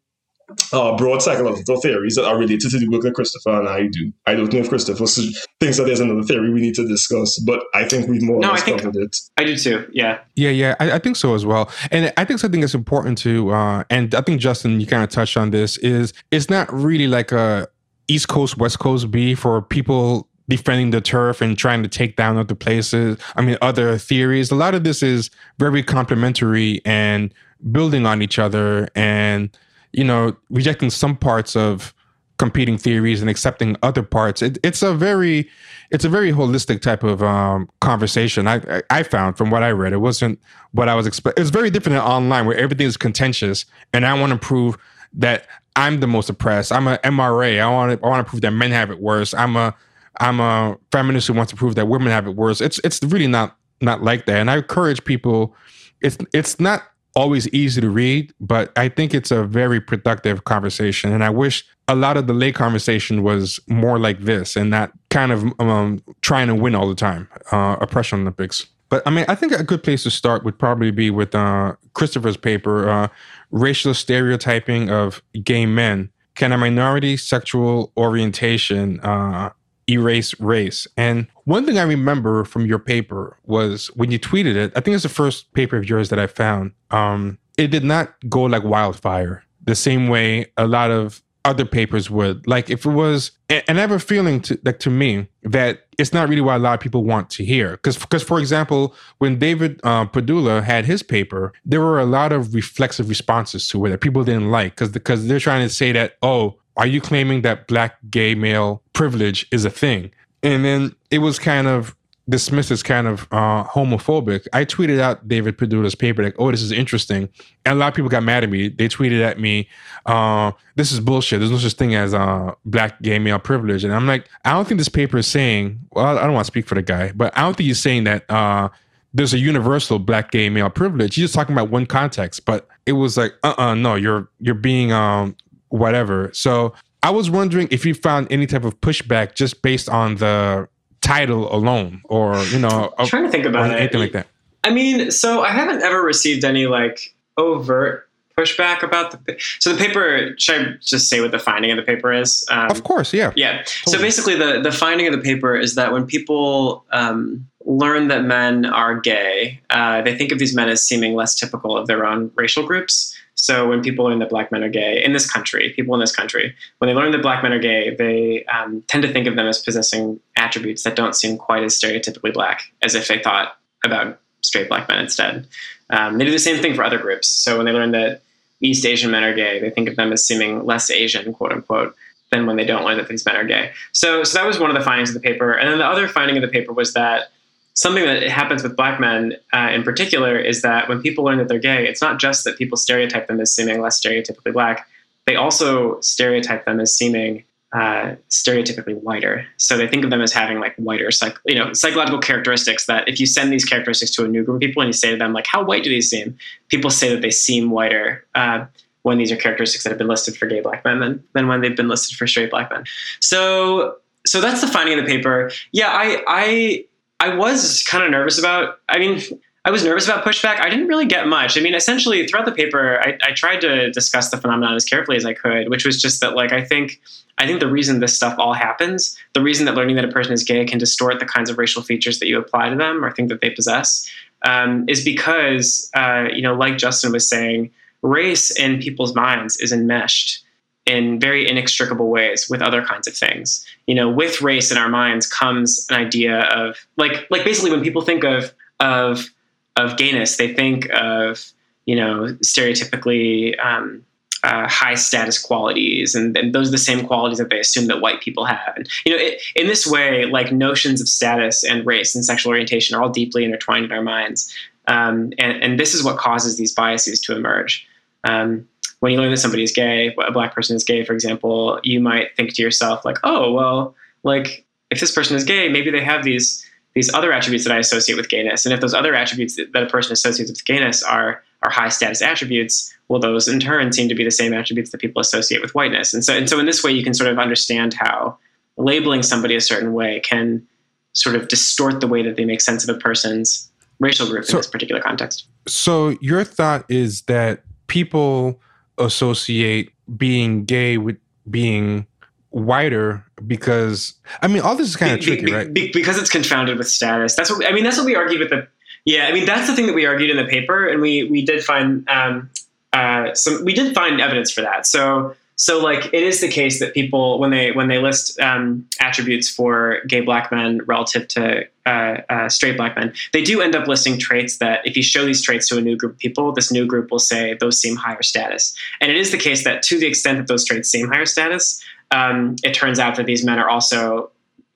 uh, broad psychological theories that are related to the work that Christopher and I do. I don't know if Christopher thinks that there's another theory we need to discuss, but I think we've more No, or I less think- covered it. I do too. Yeah. Yeah, yeah, I, I think so as well. And I think something that's important to, uh, and I think Justin, you kind of touched on this, is it's not really like a East Coast West Coast beef for people defending the turf and trying to take down other places. I mean, other theories. A lot of this is very complementary and building on each other, and you know, rejecting some parts of competing theories and accepting other parts. It, it's a very it's a very holistic type of um, conversation. I, I found from what I read, it wasn't what I was expecting. It's very different than online, where everything is contentious, and I want to prove that I'm the most oppressed. I'm a MRA. I want to I want to prove that men have it worse. I'm a I'm a feminist who wants to prove that women have it worse. It's it's really not not like that. And I encourage people. It's it's not always easy to read, but I think it's a very productive conversation. And I wish a lot of the lay conversation was more like this and not kind of um, trying to win all the time. Uh, oppression Olympics. But I mean, I think a good place to start would probably be with uh, Christopher's paper, uh, "Racial Stereotyping of Gay Men: Can a Minority Sexual Orientation uh, Erase Race?" And one thing I remember from your paper was when you tweeted it. I think it's the first paper of yours that I found. Um, it did not go like wildfire the same way a lot of other papers would. Like if it was, and I have a feeling to like to me that it's not really what a lot of people want to hear. Because because for example, when David uh, Pedulla had his paper, there were a lot of reflexive responses to it that people didn't like because because they're trying to say that oh, are you claiming that black gay male privilege is a thing? And then it was kind of dismissed as kind of uh, homophobic. I tweeted out David Pedulla's paper like, "Oh, this is interesting," and a lot of people got mad at me. They tweeted at me, uh, "This is bullshit. There's no such thing as uh, black gay male privilege." And I'm like, I don't think this paper is saying. Well, I don't want to speak for the guy, but I don't think he's saying that uh, there's a universal black gay male privilege. He's just talking about one context. But it was like, uh, uh no, you're you're being um whatever. So. I was wondering if you found any type of pushback just based on the title alone, or you know, I'm trying to think about it. anything like that. I mean, so I haven't ever received any like overt pushback about the. So the paper. Should I just say what the finding of the paper is? Um, Of course, yeah. Yeah. So basically, the the finding of the paper is that when people um, learn that men are gay, uh, they think of these men as seeming less typical of their own racial groups. So when people learn that black men are gay in this country, people in this country, when they learn that black men are gay, they um, tend to think of them as possessing attributes that don't seem quite as stereotypically black as if they thought about straight black men instead. Um, they do the same thing for other groups. So when they learn that East Asian men are gay, they think of them as seeming less Asian, quote unquote, than when they don't learn that these men are gay. So, so that was one of the findings of the paper. And then the other finding of the paper was that something that happens with black men uh, in particular is that when people learn that they're gay, it's not just that people stereotype them as seeming less stereotypically black. They also stereotype them as seeming uh, stereotypically whiter. So they think of them as having like whiter, psych- you know, psychological characteristics. That if you send these characteristics to a new group of people and you say to them like, "How white do these seem?" People say that they seem whiter uh, when these are characteristics that have been listed for gay black men than, than when they've been listed for straight black men. So, so that's the finding of the paper. Yeah, I, I, I was kind of nervous about. I mean, I was nervous about pushback. I didn't really get much. I mean, essentially throughout the paper, I, I tried to discuss the phenomenon as carefully as I could, which was just that, like, I think, I think the reason this stuff all happens, the reason that learning that a person is gay can distort the kinds of racial features that you apply to them or think that they possess, um, is because, uh, you know, like Justin was saying, race in people's minds is enmeshed in very inextricable ways with other kinds of things. You know, with race in our minds comes an idea of like like basically when people think of of of gayness, they think of you know stereotypically um, uh, high status qualities, and, and those are the same qualities that they assume that white people have. And you know, it, in this way, like notions of status and race and sexual orientation are all deeply intertwined in our minds, um, and, and this is what causes these biases to emerge. Um, when you learn that somebody is gay, a black person is gay, for example, you might think to yourself like, "Oh, well, like if this person is gay, maybe they have these these other attributes that I associate with gayness, and if those other attributes that a person associates with gayness are are high status attributes, well, those in turn seem to be the same attributes that people associate with whiteness. And so, and so, in this way, you can sort of understand how labeling somebody a certain way can sort of distort the way that they make sense of a person's racial group So- in this particular context. So your thought is that people associate being gay with being whiter, because I mean all this is kind of Be- tricky, be- right? be- because it's confounded with status. That's what I mean. That's what we argued with the. Yeah, I mean that's the thing that we argued in the paper, and we we did find um, uh, some. We did find evidence for that. So so like it is the case that people when they when they list um, attributes for gay black men relative to uh, uh, straight black men, they do end up listing traits that if you show these traits to a new group of people, this new group will say those seem higher status. And it is the case that to the extent that those traits seem higher status, um, it turns out that these men are also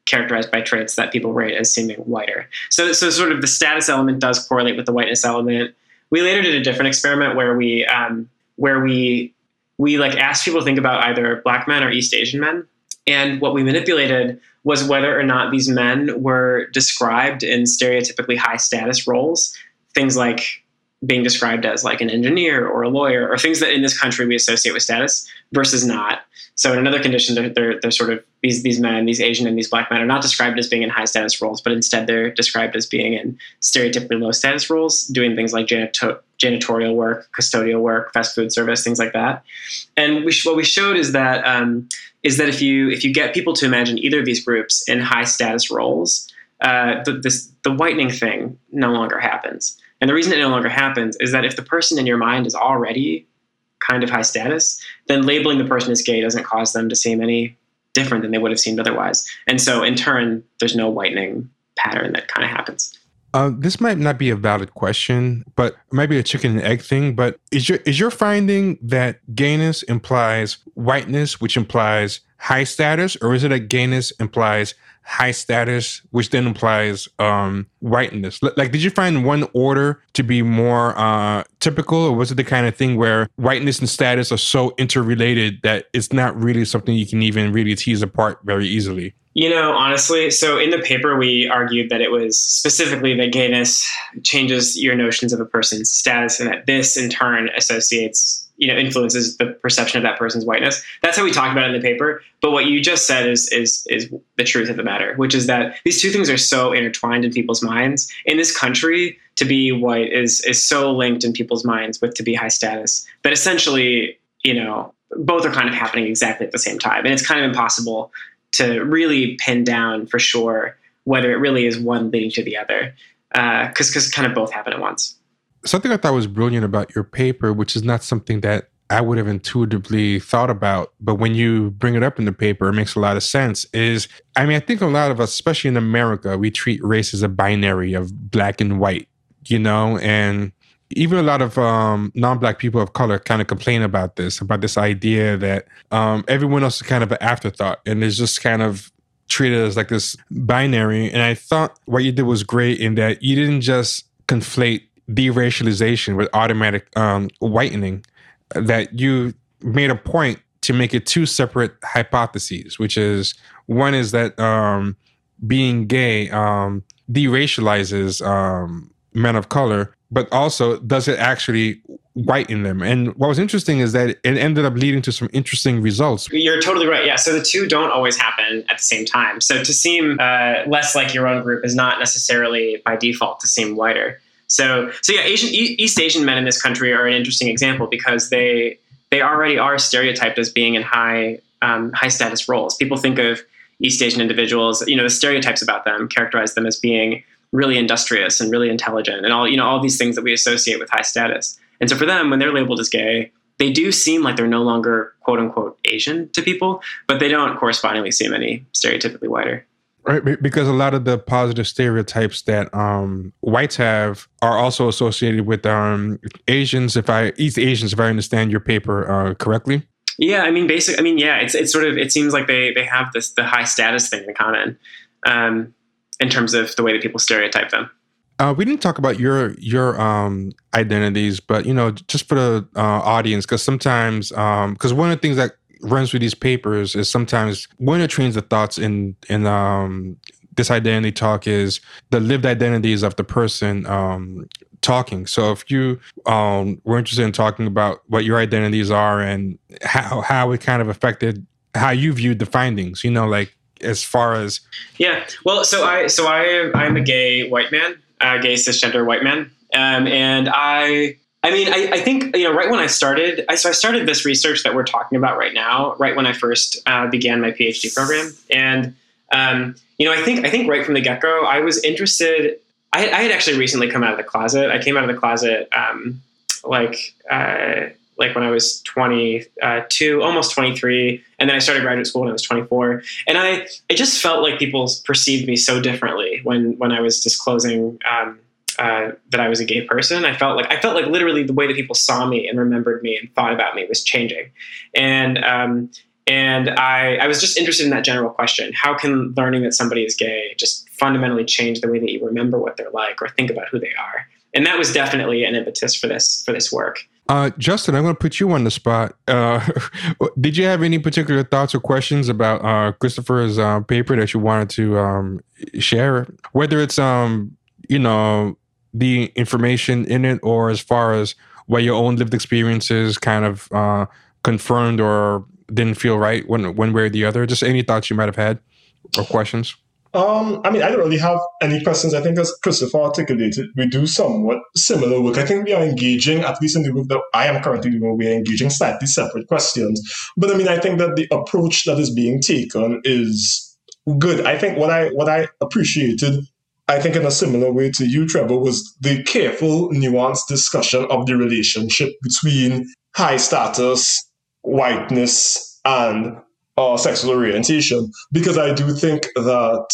characterized by traits that people rate as seeming whiter. So, so sort of the status element does correlate with the whiteness element. We later did a different experiment where we um, where we we like asked people to think about either black men or East Asian men, and what we manipulated was whether or not these men were described in stereotypically high status roles, things like being described as like an engineer or a lawyer or things that in this country we associate with status versus not. So in another condition, they're, they're, they're sort of these these men, these Asian and these black men are not described as being in high status roles, but instead they're described as being in stereotypically low status roles, doing things like janito- janitorial work, custodial work, fast food service, things like that. And we, what we showed is that um, is that if you if you get people to imagine either of these groups in high status roles, uh, the, this, the whitening thing no longer happens. And the reason it no longer happens is that if the person in your mind is already kind of high status, then labeling the person as gay doesn't cause them to seem any different than they would have seemed otherwise. And so, in turn, there's no whitening pattern that kind of happens. Uh, this might not be a valid question, but it might be a chicken and egg thing. But is your is your finding that gayness implies whiteness, which implies high status, or is it that gayness implies high status, which then implies um, whiteness? Like, did you find one order to be more uh, typical, or was it the kind of thing where whiteness and status are so interrelated that it's not really something you can even really tease apart very easily? You know, honestly, so in the paper, we argued that it was specifically that gayness changes your notions of a person's status and that this in turn associates, you know, influences the perception of that person's whiteness. That's how we talked about it in the paper. But what you just said is is is the truth of the matter, which is that these two things are so intertwined in people's minds. In this country, to be white is is so linked in people's minds with to be high status that essentially, you know, both are kind of happening exactly at the same time. And it's kind of impossible to really pin down for sure whether it really is one leading to the other uh, because because kind of both happen at once something I thought was brilliant about your paper, which is not something that I would have intuitively thought about, but when you bring it up in the paper, it makes a lot of sense. Is I mean, I think a lot of us, especially in America, we treat race as a binary of black and white, you know, and even a lot of um, non-black people of color kind of complain about this, about this idea that um, everyone else is kind of an afterthought, and it's just kind of treated as like this binary. And I thought what you did was great in that you didn't just conflate deracialization with automatic um, whitening, that you made a point to make it two separate hypotheses, which is one is that um, being gay um, deracializes um, men of color, but also does it actually whiten them? And what was interesting is that it ended up leading to some interesting results. You're totally right. Yeah. So the two don't always happen at the same time. So to seem uh, less like your own group is not necessarily by default to seem whiter. So, so yeah, Asian East Asian men in this country are an interesting example because they they already are stereotyped as being in high um, high status roles. People think of East Asian individuals, you know, the stereotypes about them characterize them as being really industrious and really intelligent, and all you know all these things that we associate with high status. And so for them, when they're labeled as gay, they do seem like they're no longer quote unquote Asian to people, but they don't correspondingly seem any stereotypically whiter. Right, because a lot of the positive stereotypes that um, whites have are also associated with um, Asians. If I East Asians, if I understand your paper uh, correctly. Yeah, I mean, basic. I mean, yeah, it's it's sort of. It seems like they they have this the high status thing in common, um, in terms of the way that people stereotype them. Uh, we didn't talk about your your um, identities, but you know, just for the uh, audience, because sometimes, because um, one of the things that runs through these papers is sometimes one of the trains of thoughts in in um, this identity talk is the lived identities of the person um, talking. So if you um, were interested in talking about what your identities are and how how it kind of affected how you viewed the findings, you know, like as far as yeah, well, so I so I I'm a gay white man, a gay cisgender white man, um, and I I mean, I, I, think you know, right when I started, I, so I started this research that we're talking about right now, right when I first uh, began my PhD program, and um, you know, I think I think right from the get go, I was interested. I, I, had actually recently come out of the closet. I came out of the closet um, like uh, like when I was 22, almost 23, and then I started graduate school when I was 24. And I, it just felt like people perceived me so differently when when I was disclosing um, uh, that I was a gay person. I felt like I felt like literally the way that people saw me and remembered me and thought about me was changing, and um, and I, I was just interested in that general question: How can learning that somebody is gay just fundamentally change the way that you remember what they're like or think about who they are? And that was definitely an impetus for this for this work. Uh, Justin, I'm going to put you on the spot. Uh, did you have any particular thoughts or questions about uh, Christopher's uh, paper that you wanted to um, share? Whether it's um, you know the information in it, or as far as what your own lived experiences kind of uh, confirmed or didn't feel right one one way or the other. Just any thoughts you might have had or questions. Um, I mean, I don't really have any questions. I think, as Christopher articulated, we do somewhat similar work. I think we are engaging, at least in the work that I am currently doing, we are engaging slightly separate questions. But I mean, I think that the approach that is being taken is good. I think what I what I appreciated, I think in a similar way to you, Trevor, was the careful, nuanced discussion of the relationship between high status, whiteness, and uh, sexual orientation because I do think that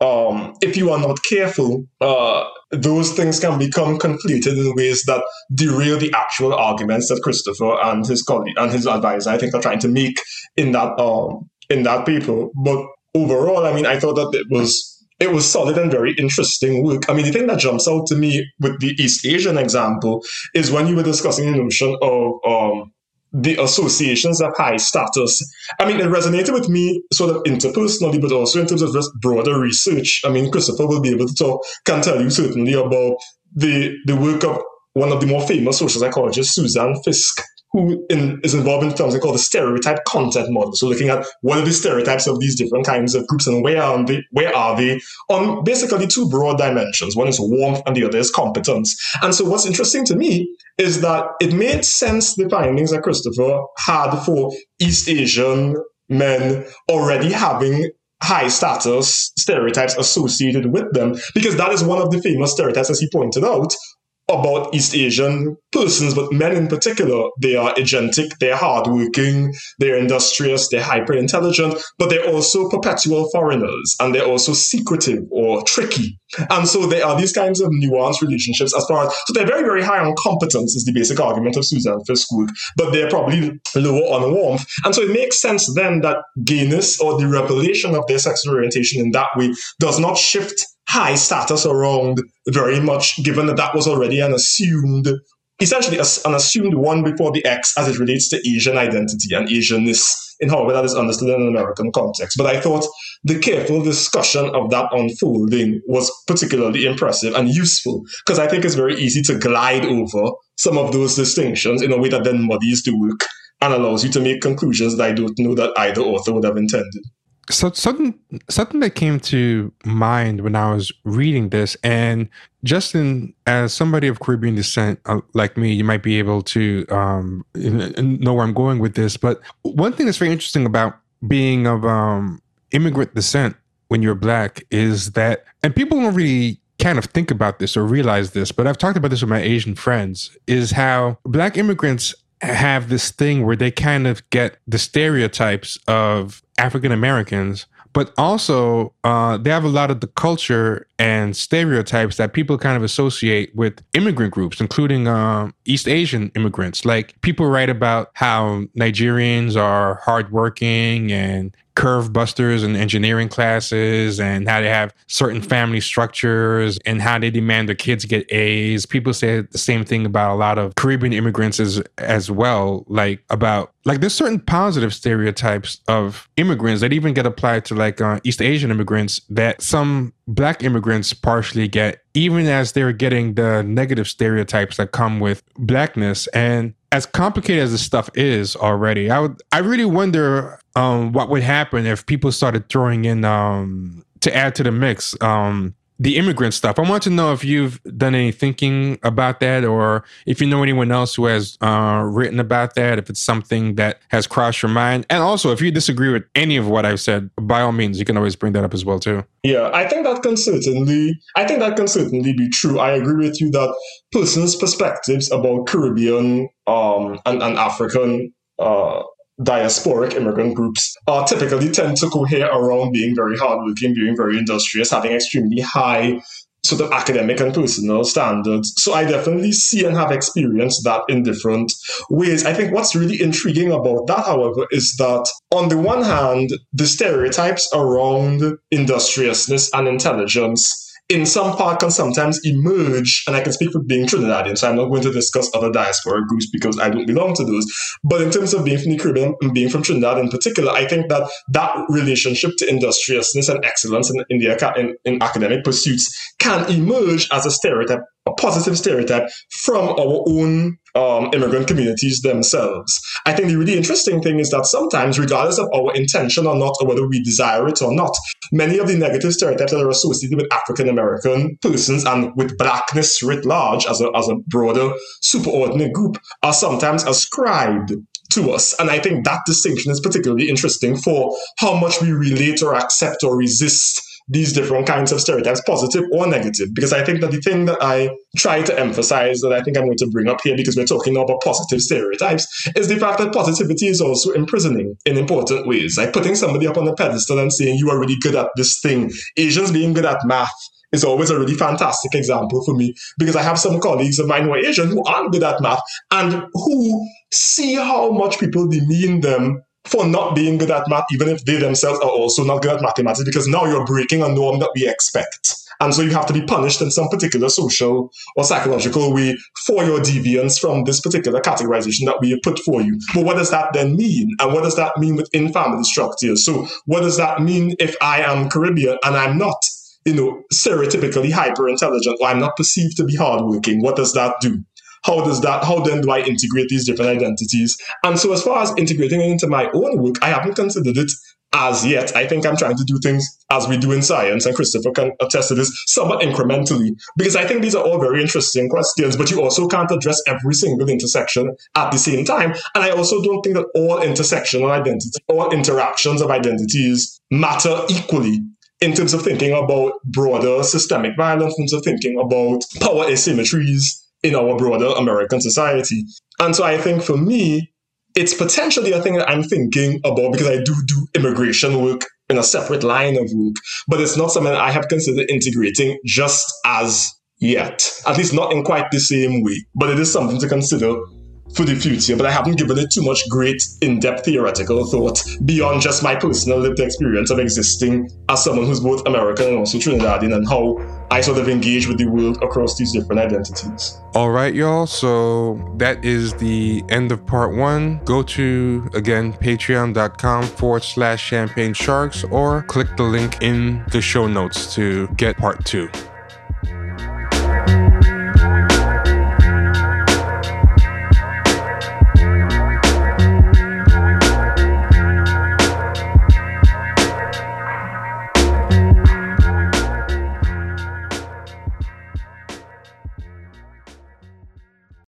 um, if you are not careful, uh, those things can become conflated in ways that derail the actual arguments that Christopher and his colleague and his advisor, I think, are trying to make in that um, in that paper. But overall, I mean, I thought that it was it was solid and very interesting work. I mean, the thing that jumps out to me with the East Asian example is when you were discussing the notion of um, the associations of high status. I mean, it resonated with me sort of interpersonally, but also in terms of just broader research. I mean, Christopher will be able to talk, can tell you certainly about the the work of one of the more famous social psychologists, Suzanne Fiske, who in, is involved in something called the stereotype content model. So looking at what are the stereotypes of these different kinds of groups and where are they, where are they on basically two broad dimensions. One is warmth and the other is competence. And so what's interesting to me is that it made sense the findings that Christopher had for East Asian men already having high status stereotypes associated with them because that is one of the famous stereotypes as he pointed out about East Asian persons, but men in particular. They are agentic, they're hardworking, they're industrious, they're hyper intelligent, but they're also perpetual foreigners and they're also secretive or tricky. And so there are these kinds of nuanced relationships as far as, so they're very, very high on competence, is the basic argument of Suzanne Fiske, but they're probably lower on warmth. And so it makes sense then that gayness or the revelation of their sexual orientation in that way does not shift high status around very much, given that that was already an assumed, essentially an assumed one before the X as it relates to Asian identity and Asianness in however that is understood in an American context. But I thought the careful discussion of that unfolding was particularly impressive and useful because I think it's very easy to glide over some of those distinctions in a way that then muddies the work and allows you to make conclusions that I don't know that either author would have intended so something something that came to mind when I was reading this, and Justin, as somebody of Caribbean descent uh, like me, you might be able to um, know where I'm going with this. But one thing that's very interesting about being of um, immigrant descent when you're black is that, and people don't really kind of think about this or realize this, but I've talked about this with my Asian friends, is how black immigrants have this thing where they kind of get the stereotypes of African Americans, but also uh, they have a lot of the culture and stereotypes that people kind of associate with immigrant groups, including uh, East Asian immigrants. Like people write about how Nigerians are hardworking and curve busters and engineering classes and how they have certain family structures and how they demand their kids get A's. People say the same thing about a lot of Caribbean immigrants as as well, like about like there's certain positive stereotypes of immigrants that even get applied to like uh, East Asian immigrants that some black immigrants partially get even as they're getting the negative stereotypes that come with blackness and as complicated as this stuff is already, I would I really wonder um, what would happen if people started throwing in um, to add to the mix um, the immigrant stuff. I want to know if you've done any thinking about that, or if you know anyone else who has uh, written about that. If it's something that has crossed your mind, and also if you disagree with any of what I've said, by all means, you can always bring that up as well too. Yeah, I think that can certainly, I think that can certainly be true. I agree with you that persons' perspectives about Caribbean um, and, and African uh, diasporic immigrant groups uh, typically tend to cohere around being very hardworking, being very industrious, having extremely high sort of academic and personal standards. So I definitely see and have experienced that in different ways. I think what's really intriguing about that, however, is that on the one hand, the stereotypes around industriousness and intelligence in some part can sometimes emerge, and I can speak for being Trinidadian, so I'm not going to discuss other diaspora groups because I don't belong to those. But in terms of being from the Caribbean and being from Trinidad in particular, I think that that relationship to industriousness and excellence in, in, the, in, in academic pursuits can emerge as a stereotype positive stereotype from our own um, immigrant communities themselves. I think the really interesting thing is that sometimes, regardless of our intention or not, or whether we desire it or not, many of the negative stereotypes that are associated with African American persons and with blackness writ large as a, as a broader superordinate group are sometimes ascribed to us. And I think that distinction is particularly interesting for how much we relate or accept or resist these different kinds of stereotypes, positive or negative. Because I think that the thing that I try to emphasize that I think I'm going to bring up here because we're talking about positive stereotypes is the fact that positivity is also imprisoning in important ways. Like putting somebody up on a pedestal and saying you are really good at this thing. Asians being good at math is always a really fantastic example for me because I have some colleagues of mine who are Asian who aren't good at math and who see how much people demean them for not being good at math, even if they themselves are also not good at mathematics, because now you're breaking a norm that we expect. And so you have to be punished in some particular social or psychological way for your deviance from this particular categorization that we put for you. But what does that then mean? And what does that mean within family structures? So what does that mean if I am Caribbean and I'm not? You know, stereotypically hyper intelligent, or I'm not perceived to be hardworking. What does that do? How does that, how then do I integrate these different identities? And so as far as integrating it into my own work, I haven't considered it as yet. I think I'm trying to do things as we do in science, and Christopher can attest to this somewhat incrementally, because I think these are all very interesting questions, but you also can't address every single intersection at the same time. And I also don't think that all intersectional identity, all interactions of identities matter equally in terms of thinking about broader systemic violence, in terms of thinking about power asymmetries in our broader American society. And so I think for me, it's potentially a thing that I'm thinking about because I do do immigration work in a separate line of work, but it's not something I have considered integrating just as yet, at least not in quite the same way. But it is something to consider for the future, but I haven't given it too much great in depth theoretical thought beyond just my personal lived experience of existing as someone who's both American and also Trinidadian and how I sort of engage with the world across these different identities. All right, y'all. So that is the end of part one. Go to, again, patreon.com forward slash champagne sharks or click the link in the show notes to get part two.